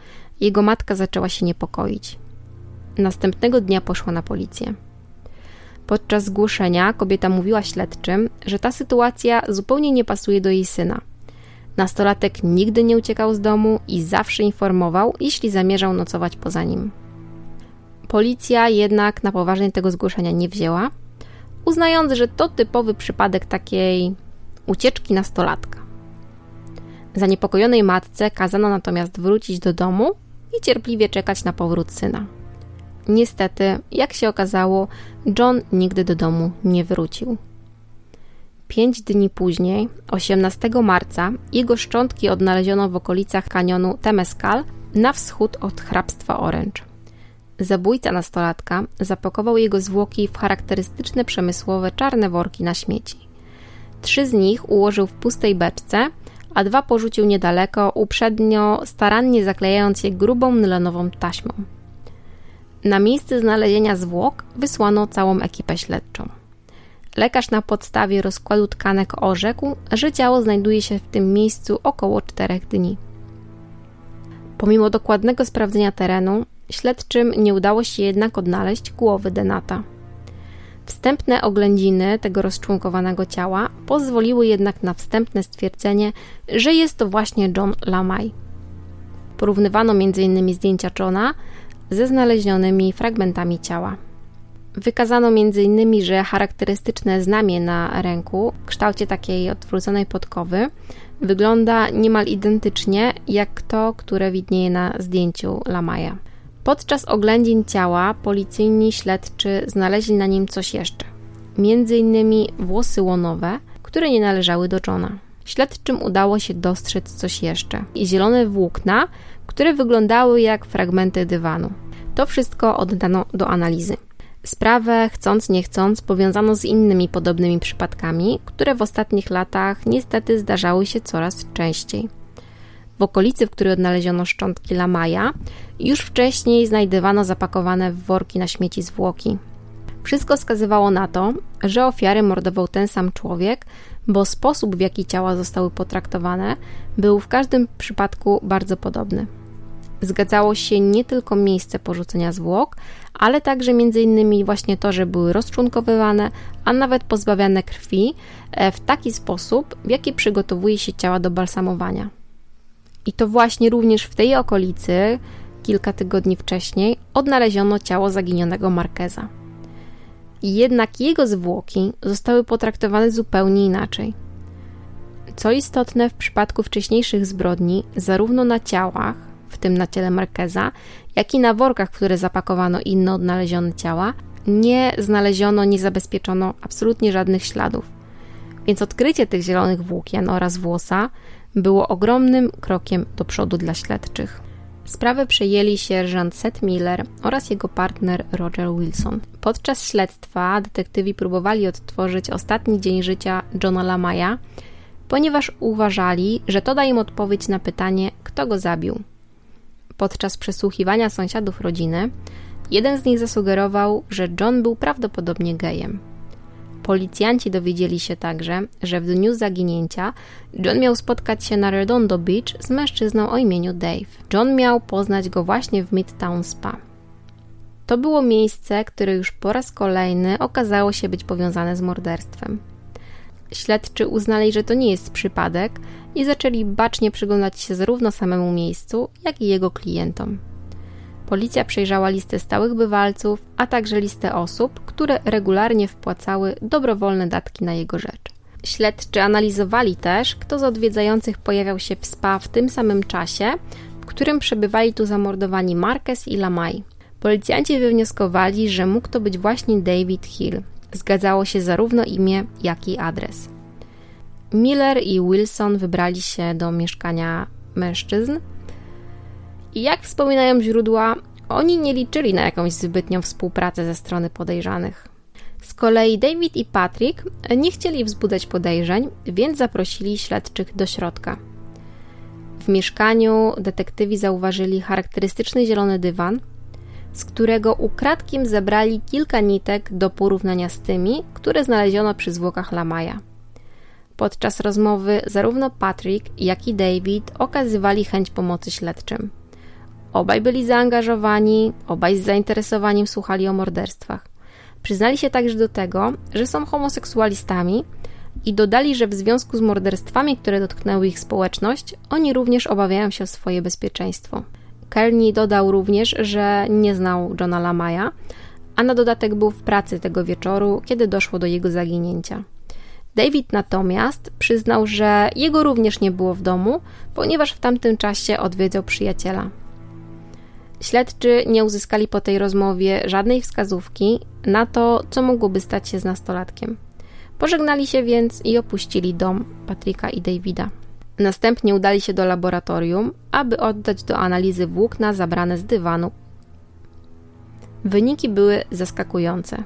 jego matka zaczęła się niepokoić. Następnego dnia poszła na policję. Podczas zgłoszenia kobieta mówiła śledczym, że ta sytuacja zupełnie nie pasuje do jej syna. Nastolatek nigdy nie uciekał z domu i zawsze informował, jeśli zamierzał nocować poza nim. Policja jednak na poważnie tego zgłoszenia nie wzięła, uznając, że to typowy przypadek takiej ucieczki nastolatka. Zaniepokojonej matce kazano natomiast wrócić do domu i cierpliwie czekać na powrót syna. Niestety, jak się okazało, John nigdy do domu nie wrócił. Pięć dni później, 18 marca, jego szczątki odnaleziono w okolicach kanionu Temescal na wschód od hrabstwa Orange. Zabójca nastolatka zapakował jego zwłoki w charakterystyczne przemysłowe czarne worki na śmieci. Trzy z nich ułożył w pustej beczce, a dwa porzucił niedaleko, uprzednio starannie zaklejając je grubą nylonową taśmą. Na miejsce znalezienia zwłok wysłano całą ekipę śledczą. Lekarz na podstawie rozkładu tkanek orzekł, że ciało znajduje się w tym miejscu około czterech dni. Pomimo dokładnego sprawdzenia terenu, śledczym nie udało się jednak odnaleźć głowy Denata. Wstępne oględziny tego rozczłonkowanego ciała pozwoliły jednak na wstępne stwierdzenie, że jest to właśnie John Lamay. Porównywano m.in. zdjęcia Johna ze znalezionymi fragmentami ciała. Wykazano m.in., że charakterystyczne znamie na ręku w kształcie takiej odwróconej podkowy wygląda niemal identycznie jak to, które widnieje na zdjęciu Lamaja. Podczas oględzin ciała policyjni śledczy znaleźli na nim coś jeszcze. Innymi włosy łonowe, które nie należały do Johna. Śledczym udało się dostrzec coś jeszcze. Zielone włókna, które wyglądały jak fragmenty dywanu. To wszystko oddano do analizy. Sprawę, chcąc nie chcąc, powiązano z innymi podobnymi przypadkami, które w ostatnich latach niestety zdarzały się coraz częściej. W okolicy, w której odnaleziono szczątki lamaja, już wcześniej znajdywano zapakowane w worki na śmieci zwłoki. Wszystko wskazywało na to, że ofiary mordował ten sam człowiek, bo sposób w jaki ciała zostały potraktowane był w każdym przypadku bardzo podobny. Zgadzało się nie tylko miejsce porzucenia zwłok, ale także m.in. właśnie to, że były rozczłonkowywane, a nawet pozbawiane krwi e, w taki sposób, w jaki przygotowuje się ciała do balsamowania. I to właśnie również w tej okolicy, kilka tygodni wcześniej, odnaleziono ciało zaginionego Markeza. Jednak jego zwłoki zostały potraktowane zupełnie inaczej. Co istotne, w przypadku wcześniejszych zbrodni, zarówno na ciałach, w tym na ciele Markeza, jak i na workach, w które zapakowano inne odnalezione ciała, nie znaleziono, nie zabezpieczono absolutnie żadnych śladów. Więc odkrycie tych zielonych włókien oraz włosa było ogromnym krokiem do przodu dla śledczych. Sprawę przejęli sierżant Seth Miller oraz jego partner Roger Wilson. Podczas śledztwa detektywi próbowali odtworzyć ostatni dzień życia Johna Lamaya, ponieważ uważali, że to da im odpowiedź na pytanie, kto go zabił. Podczas przesłuchiwania sąsiadów rodziny, jeden z nich zasugerował, że John był prawdopodobnie gejem. Policjanci dowiedzieli się także, że w dniu zaginięcia John miał spotkać się na Redondo Beach z mężczyzną o imieniu Dave. John miał poznać go właśnie w Midtown Spa. To było miejsce, które już po raz kolejny okazało się być powiązane z morderstwem. Śledczy uznali, że to nie jest przypadek i zaczęli bacznie przyglądać się zarówno samemu miejscu, jak i jego klientom. Policja przejrzała listę stałych bywalców, a także listę osób, które regularnie wpłacały dobrowolne datki na jego rzecz. Śledczy analizowali też, kto z odwiedzających pojawiał się w spa w tym samym czasie, w którym przebywali tu zamordowani Marquez i Lamay. Policjanci wywnioskowali, że mógł to być właśnie David Hill. Zgadzało się zarówno imię, jak i adres. Miller i Wilson wybrali się do mieszkania mężczyzn, i jak wspominają źródła, oni nie liczyli na jakąś zbytnią współpracę ze strony podejrzanych. Z kolei David i Patrick nie chcieli wzbudzać podejrzeń, więc zaprosili śledczych do środka. W mieszkaniu detektywi zauważyli charakterystyczny zielony dywan, z którego ukradkiem zebrali kilka nitek do porównania z tymi, które znaleziono przy zwłokach Lamaja. Podczas rozmowy zarówno Patrick, jak i David okazywali chęć pomocy śledczym. Obaj byli zaangażowani, obaj z zainteresowaniem słuchali o morderstwach. Przyznali się także do tego, że są homoseksualistami i dodali, że w związku z morderstwami, które dotknęły ich społeczność, oni również obawiają się o swoje bezpieczeństwo. Kearney dodał również, że nie znał Johna Lamaja, a na dodatek był w pracy tego wieczoru, kiedy doszło do jego zaginięcia. David natomiast przyznał, że jego również nie było w domu, ponieważ w tamtym czasie odwiedzał przyjaciela. Śledczy nie uzyskali po tej rozmowie żadnej wskazówki na to, co mogłoby stać się z nastolatkiem. Pożegnali się więc i opuścili dom Patryka i Davida. Następnie udali się do laboratorium, aby oddać do analizy włókna zabrane z dywanu. Wyniki były zaskakujące.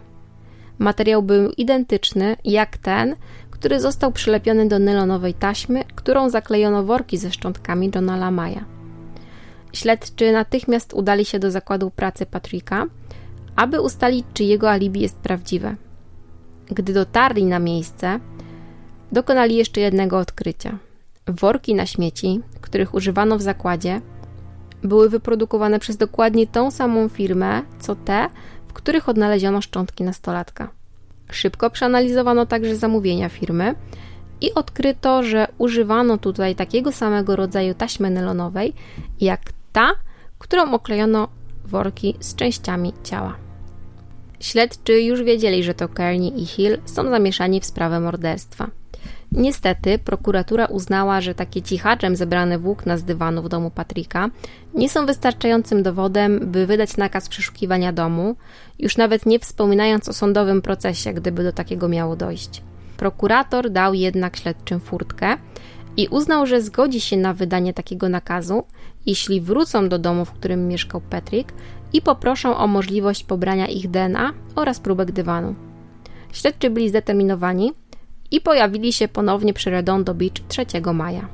Materiał był identyczny jak ten, który został przylepiony do nylonowej taśmy, którą zaklejono worki ze szczątkami Johna Lamaja. Śledczy natychmiast udali się do zakładu pracy Patryka, aby ustalić, czy jego alibi jest prawdziwe. Gdy dotarli na miejsce, dokonali jeszcze jednego odkrycia. Worki na śmieci, których używano w zakładzie, były wyprodukowane przez dokładnie tą samą firmę, co te, w których odnaleziono szczątki nastolatka. Szybko przeanalizowano także zamówienia firmy i odkryto, że używano tutaj takiego samego rodzaju taśmy nylonowej, jak ta, którą oklejono worki z częściami ciała. Śledczy już wiedzieli, że to Kearney i Hill są zamieszani w sprawę morderstwa. Niestety, prokuratura uznała, że takie cichaczem zebrane włókna z dywanu w domu Patryka nie są wystarczającym dowodem, by wydać nakaz przeszukiwania domu, już nawet nie wspominając o sądowym procesie, gdyby do takiego miało dojść. Prokurator dał jednak śledczym furtkę i uznał, że zgodzi się na wydanie takiego nakazu, jeśli wrócą do domu, w którym mieszkał Patrick i poproszą o możliwość pobrania ich DNA oraz próbek dywanu. Śledczy byli zdeterminowani i pojawili się ponownie przy Redondo Beach 3 maja.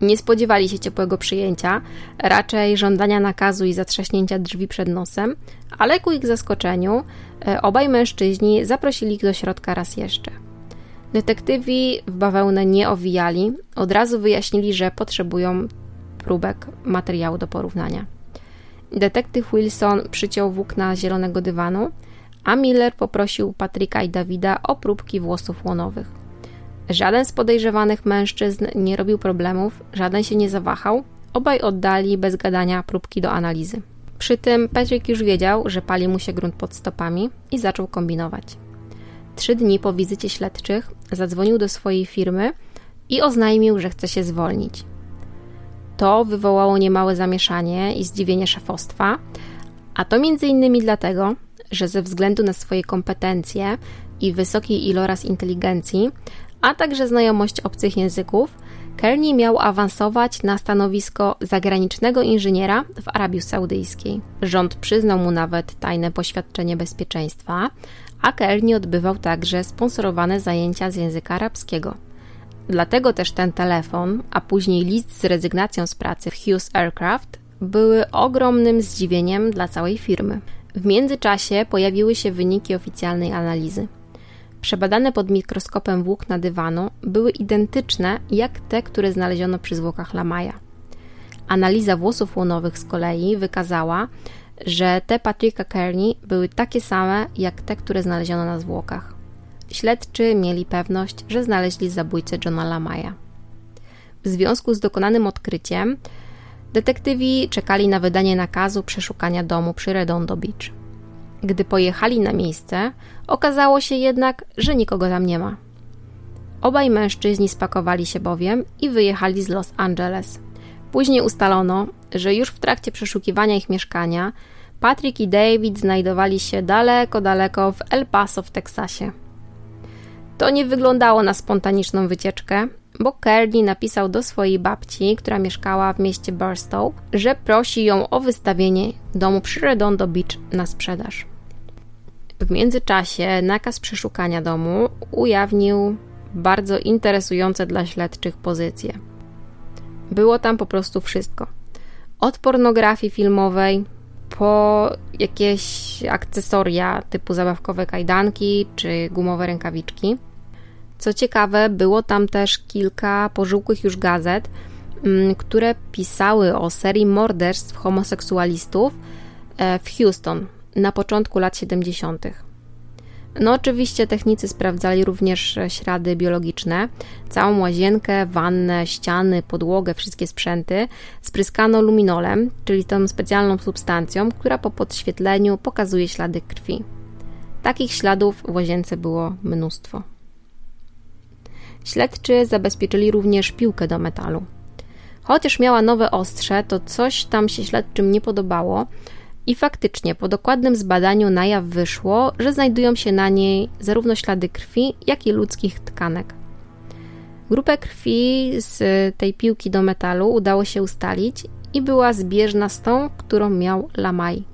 Nie spodziewali się ciepłego przyjęcia, raczej żądania nakazu i zatrzaśnięcia drzwi przed nosem, ale ku ich zaskoczeniu e, obaj mężczyźni zaprosili ich do środka raz jeszcze. Detektywi w bawełnę nie owijali, od razu wyjaśnili, że potrzebują próbek materiału do porównania. Detektyw Wilson przyciął włókna zielonego dywanu, a Miller poprosił Patryka i Dawida o próbki włosów łonowych. Żaden z podejrzewanych mężczyzn nie robił problemów, żaden się nie zawahał, obaj oddali bez gadania próbki do analizy. Przy tym Patrick już wiedział, że pali mu się grunt pod stopami i zaczął kombinować. Trzy dni po wizycie śledczych zadzwonił do swojej firmy i oznajmił, że chce się zwolnić. To wywołało niemałe zamieszanie i zdziwienie szefostwa, a to między innymi dlatego, że ze względu na swoje kompetencje i wysoki iloraz inteligencji, a także znajomość obcych języków, Kearney miał awansować na stanowisko zagranicznego inżyniera w Arabii Saudyjskiej. Rząd przyznał mu nawet tajne poświadczenie bezpieczeństwa, a Kearney odbywał także sponsorowane zajęcia z języka arabskiego. Dlatego też ten telefon, a później list z rezygnacją z pracy w Hughes Aircraft były ogromnym zdziwieniem dla całej firmy. W międzyczasie pojawiły się wyniki oficjalnej analizy. Przebadane pod mikroskopem włókna dywanu były identyczne jak te, które znaleziono przy zwłokach Lamaja. Analiza włosów łonowych z kolei wykazała, że te Patricka Kearney były takie same jak te, które znaleziono na zwłokach. Śledczy mieli pewność, że znaleźli zabójcę Johna Lamaja. W związku z dokonanym odkryciem Detektywi czekali na wydanie nakazu przeszukania domu przy Redondo Beach. Gdy pojechali na miejsce, okazało się jednak, że nikogo tam nie ma. Obaj mężczyźni spakowali się bowiem i wyjechali z Los Angeles. Później ustalono, że już w trakcie przeszukiwania ich mieszkania Patrick i David znajdowali się daleko, daleko w El Paso w Teksasie. To nie wyglądało na spontaniczną wycieczkę, bo Kearney napisał do swojej babci, która mieszkała w mieście Barstow, że prosi ją o wystawienie domu przy Redondo Beach na sprzedaż. W międzyczasie nakaz przeszukania domu ujawnił bardzo interesujące dla śledczych pozycje. Było tam po prostu wszystko. Od pornografii filmowej po jakieś akcesoria typu zabawkowe kajdanki czy gumowe rękawiczki – Co ciekawe, było tam też kilka pożółkłych już gazet, mm, które pisały o serii morderstw homoseksualistów e, w Houston na początku lat 70. No, oczywiście technicy sprawdzali również ślady biologiczne. Całą łazienkę, wannę, ściany, podłogę, wszystkie sprzęty spryskano luminolem, czyli tą specjalną substancją, która po podświetleniu pokazuje ślady krwi. Takich śladów w łazience było mnóstwo. Śledczy zabezpieczyli również piłkę do metalu. Chociaż miała nowe ostrze, to coś tam się śledczym nie podobało i faktycznie po dokładnym zbadaniu na jaw wyszło, że znajdują się na niej zarówno ślady krwi, jak i ludzkich tkanek. Grupę krwi z tej piłki do metalu udało się ustalić i była zbieżna z tą, którą miał Lamaj.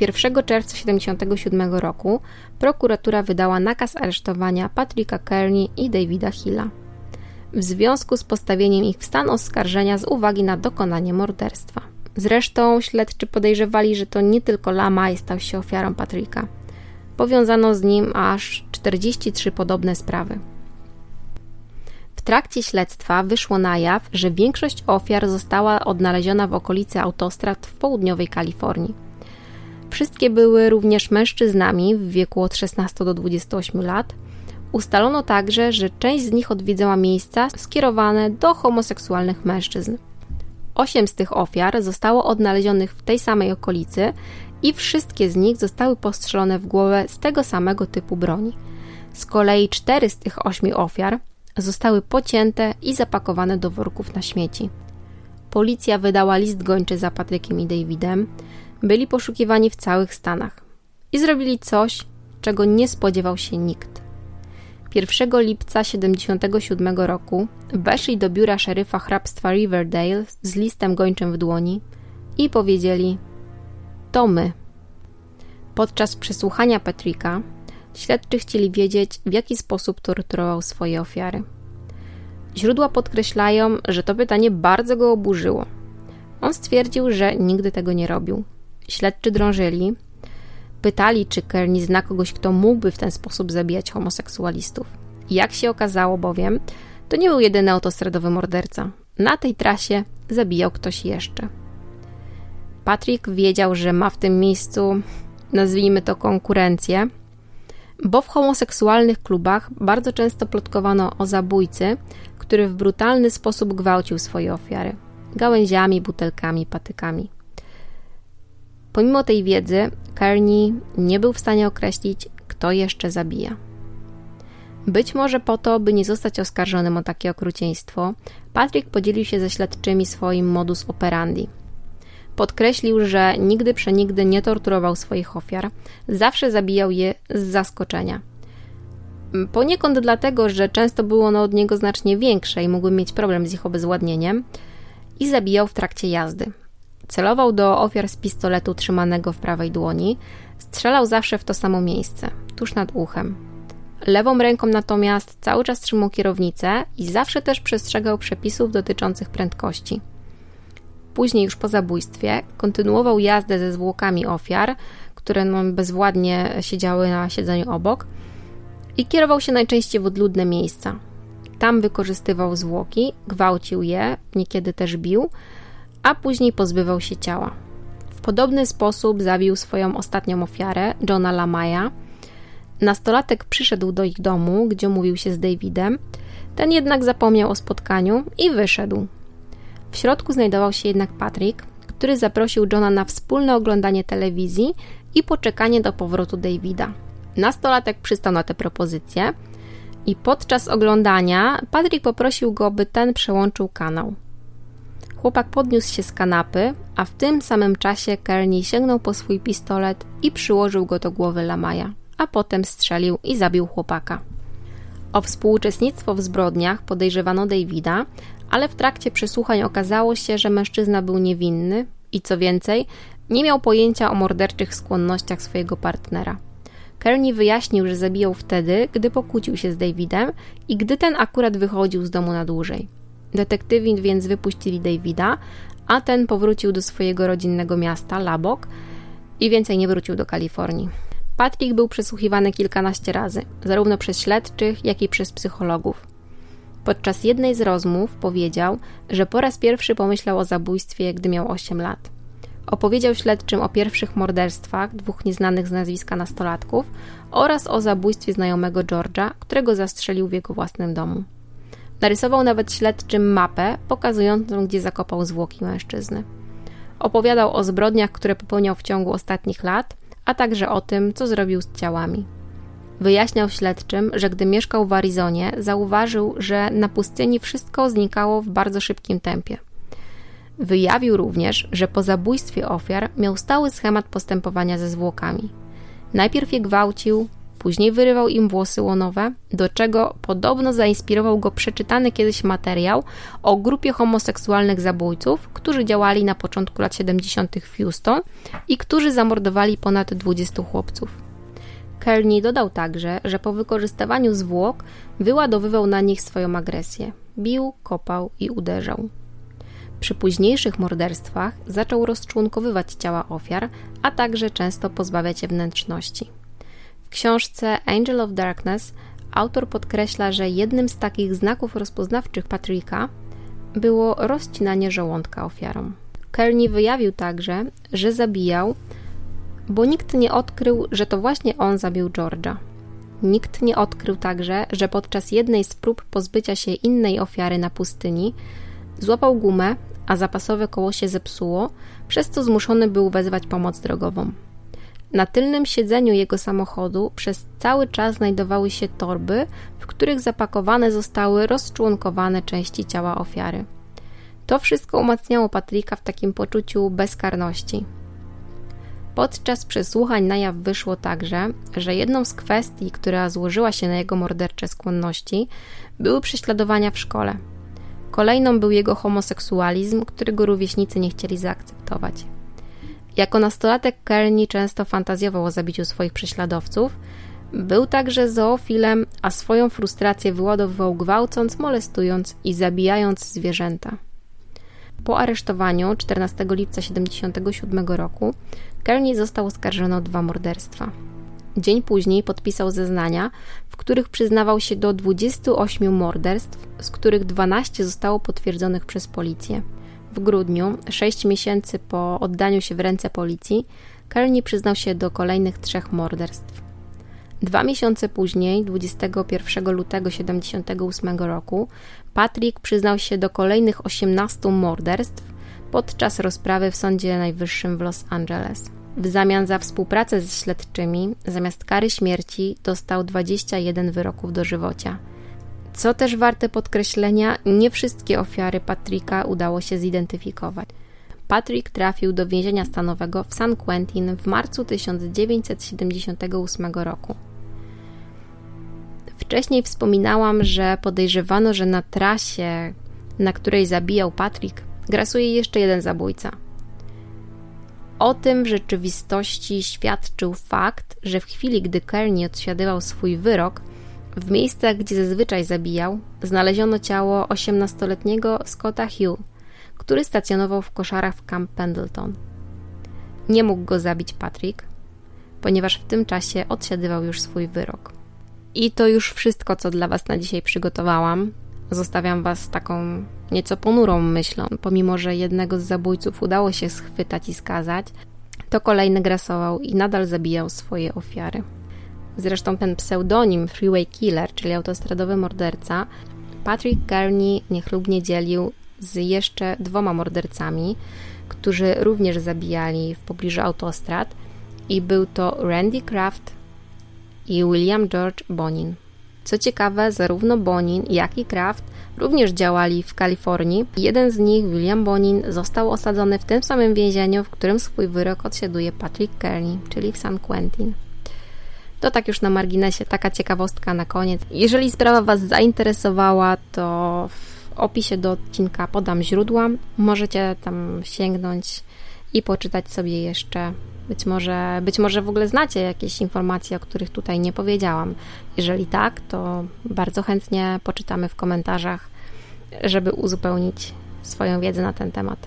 1 czerwca 1977 roku prokuratura wydała nakaz aresztowania Patricka Kearney i Davida Hilla w związku z postawieniem ich w stan oskarżenia z uwagi na dokonanie morderstwa. Zresztą śledczy podejrzewali, że to nie tylko Lamaj stał się ofiarą Patricka. Powiązano z nim aż 43 podobne sprawy. W trakcie śledztwa wyszło na jaw, że większość ofiar została odnaleziona w okolicy autostrad w południowej Kalifornii. Wszystkie były również mężczyznami w wieku od 16 do 28 lat. Ustalono także, że część z nich odwiedzała miejsca skierowane do homoseksualnych mężczyzn. Osiem z tych ofiar zostało odnalezionych w tej samej okolicy i wszystkie z nich zostały postrzelone w głowę z tego samego typu broni. Z kolei cztery z tych ośmiu ofiar zostały pocięte i zapakowane do worków na śmieci. Policja wydała list gończy za Patrykiem i Davidem. Byli poszukiwani w całych Stanach i zrobili coś, czego nie spodziewał się nikt. 1 lipca 1977 roku weszli do biura szeryfa hrabstwa Riverdale z listem gończym w dłoni i powiedzieli: To my. Podczas przesłuchania Patricka śledczy chcieli wiedzieć, w jaki sposób torturował swoje ofiary. Źródła podkreślają, że to pytanie bardzo go oburzyło. On stwierdził, że nigdy tego nie robił. Śledczy drążyli, Pytali, czy Kearney zna kogoś, kto mógłby w ten sposób zabijać homoseksualistów. Jak się okazało bowiem, to nie był jedyny autostradowy morderca. Na tej trasie zabijał ktoś jeszcze. Patrick wiedział, że ma w tym miejscu, nazwijmy to konkurencję, bo w homoseksualnych klubach bardzo często plotkowano o zabójcy, który w brutalny sposób gwałcił swoje ofiary gałęziami, butelkami, patykami. Pomimo tej wiedzy, Kearney nie był w stanie określić, kto jeszcze zabija. Być może po to, by nie zostać oskarżonym o takie okrucieństwo, Patrick podzielił się ze śledczymi swoim modus operandi. Podkreślił, że nigdy przenigdy nie torturował swoich ofiar, zawsze zabijał je z zaskoczenia. Poniekąd dlatego, że często było ono od niego znacznie większe i mógłby mieć problem z ich obezwładnieniem, i zabijał w trakcie jazdy. Celował do ofiar z pistoletu trzymanego w prawej dłoni, strzelał zawsze w to samo miejsce, tuż nad uchem. Lewą ręką natomiast cały czas trzymał kierownicę i zawsze też przestrzegał przepisów dotyczących prędkości. Później, już po zabójstwie, kontynuował jazdę ze zwłokami ofiar, które no, bezwładnie siedziały na siedzeniu obok, i kierował się najczęściej w odludne miejsca. Tam wykorzystywał zwłoki, gwałcił je, niekiedy też bił, a później pozbywał się ciała. W podobny sposób zabił swoją ostatnią ofiarę, Johna Lamaya. Nastolatek przyszedł do ich domu, gdzie mówił się z Davidem. Ten jednak zapomniał o spotkaniu i wyszedł. W środku znajdował się jednak Patrick, który zaprosił Johna na wspólne oglądanie telewizji i poczekanie do powrotu Davida. Nastolatek przystał na tę propozycję i podczas oglądania Patrick poprosił go, by ten przełączył kanał. Chłopak podniósł się z kanapy, a w tym samym czasie Kearney sięgnął po swój pistolet i przyłożył go do głowy Lamaja, a potem strzelił i zabił chłopaka. O współuczestnictwo w zbrodniach podejrzewano Davida, ale w trakcie przesłuchań okazało się, że mężczyzna był niewinny i co więcej, nie miał pojęcia o morderczych skłonnościach swojego partnera. Kearney wyjaśnił, że zabijał wtedy, gdy pokłócił się z Davidem i gdy ten akurat wychodził z domu na dłużej. Detektywi więc wypuścili Davida, a ten powrócił do swojego rodzinnego miasta, Labok, i więcej nie wrócił do Kalifornii. Patrick był przesłuchiwany kilkanaście razy, zarówno przez śledczych, jak i przez psychologów. Podczas jednej z rozmów powiedział, że po raz pierwszy pomyślał o zabójstwie, gdy miał 8 lat. Opowiedział śledczym o pierwszych morderstwach dwóch nieznanych z nazwiska nastolatków oraz o zabójstwie znajomego George'a, którego zastrzelił w jego własnym domu. Narysował nawet śledczym mapę pokazującą, gdzie zakopał zwłoki mężczyzny. Opowiadał o zbrodniach, które popełniał w ciągu ostatnich lat, a także o tym, co zrobił z ciałami. Wyjaśniał śledczym, że gdy mieszkał w Arizonie, zauważył, że na pustyni wszystko znikało w bardzo szybkim tempie. Wyjawił również, że po zabójstwie ofiar miał stały schemat postępowania ze zwłokami. Najpierw je gwałcił, później wyrywał im włosy łonowe, do czego podobno zainspirował go przeczytany kiedyś materiał o grupie homoseksualnych zabójców, którzy działali na początku lat 70. w Houston i którzy zamordowali ponad 20 chłopców. Kearney dodał także, że po wykorzystywaniu zwłok wyładowywał na nich swoją agresję. Bił, kopał i uderzał. Przy późniejszych morderstwach zaczął rozczłonkowywać ciała ofiar, a także często pozbawiać je wnętrzności. W książce Angel of Darkness autor podkreśla, że jednym z takich znaków rozpoznawczych Patricka było rozcinanie żołądka ofiarom. Kearney wyjawił także, że zabijał bo nikt nie odkrył, że to właśnie on zabił George'a. Nikt nie odkrył także, że podczas jednej z prób pozbycia się innej ofiary na pustyni złapał gumę, a zapasowe koło się zepsuło, przez co zmuszony był wezwać pomoc drogową. Na tylnym siedzeniu jego samochodu przez cały czas znajdowały się torby, w których zapakowane zostały rozczłonkowane części ciała ofiary. To wszystko umacniało Patryka w takim poczuciu bezkarności. Podczas przesłuchań na jaw wyszło także, że jedną z kwestii, która złożyła się na jego mordercze skłonności, były prześladowania w szkole. Kolejną był jego homoseksualizm, którego rówieśnicy nie chcieli zaakceptować. Jako nastolatek Kearney często fantazjował o zabiciu swoich prześladowców. Był także zoofilem, a swoją frustrację wyładowywał gwałcąc, molestując i zabijając zwierzęta. Po aresztowaniu 14 lipca 1977 roku Kearney został oskarżony o dwa morderstwa. Dzień później podpisał zeznania, w których przyznawał się do 28 morderstw, z których 12 zostało potwierdzonych przez policję. W grudniu, 6 miesięcy po oddaniu się w ręce policji, Kearney przyznał się do kolejnych trzech morderstw. Dwa miesiące później, 21 lutego 1978 roku, Patrick przyznał się do kolejnych 18 morderstw podczas rozprawy w Sądzie Najwyższym w Los Angeles. W zamian za współpracę ze śledczymi, zamiast kary śmierci, dostał 21 wyroków dożywocia. Co też warte podkreślenia, nie wszystkie ofiary Patricka udało się zidentyfikować. Patrick trafił do więzienia stanowego w San Quentin w marcu 1978 roku. Wcześniej wspominałam, że podejrzewano, że na trasie, na której zabijał Patrick, grasuje jeszcze jeden zabójca. O tym w rzeczywistości świadczył fakt, że w chwili, gdy Kearney odsiadywał swój wyrok, w miejscach, gdzie zazwyczaj zabijał, znaleziono ciało 18-letniego Scotta Hugh, który stacjonował w koszarach w Camp Pendleton. Nie mógł go zabić Patrick, ponieważ w tym czasie odsiadywał już swój wyrok. I to już wszystko, co dla Was na dzisiaj przygotowałam. Zostawiam Was taką nieco ponurą myślą. Pomimo, że jednego z zabójców udało się schwytać i skazać, to kolejny grasował i nadal zabijał swoje ofiary. Zresztą ten pseudonim Freeway Killer, czyli autostradowy morderca, Patrick Kearney niechlubnie dzielił z jeszcze dwoma mordercami, którzy również zabijali w pobliżu autostrad i był to Randy Kraft i William George Bonin. Co ciekawe, zarówno Bonin, jak i Kraft również działali w Kalifornii. Jeden z nich, William Bonin, został osadzony w tym samym więzieniu, w którym swój wyrok odsiaduje Patrick Kearney, czyli w San Quentin. To tak już na marginesie, taka ciekawostka na koniec. Jeżeli sprawa Was zainteresowała, to w opisie do odcinka podam źródła. Możecie tam sięgnąć i poczytać sobie jeszcze być może, być może w ogóle znacie jakieś informacje, o których tutaj nie powiedziałam. Jeżeli tak, to bardzo chętnie poczytamy w komentarzach, żeby uzupełnić swoją wiedzę na ten temat.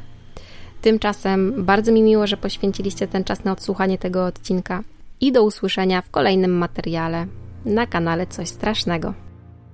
Tymczasem bardzo mi miło, że poświęciliście ten czas na odsłuchanie tego odcinka i do usłyszenia w kolejnym materiale na kanale Coś Strasznego.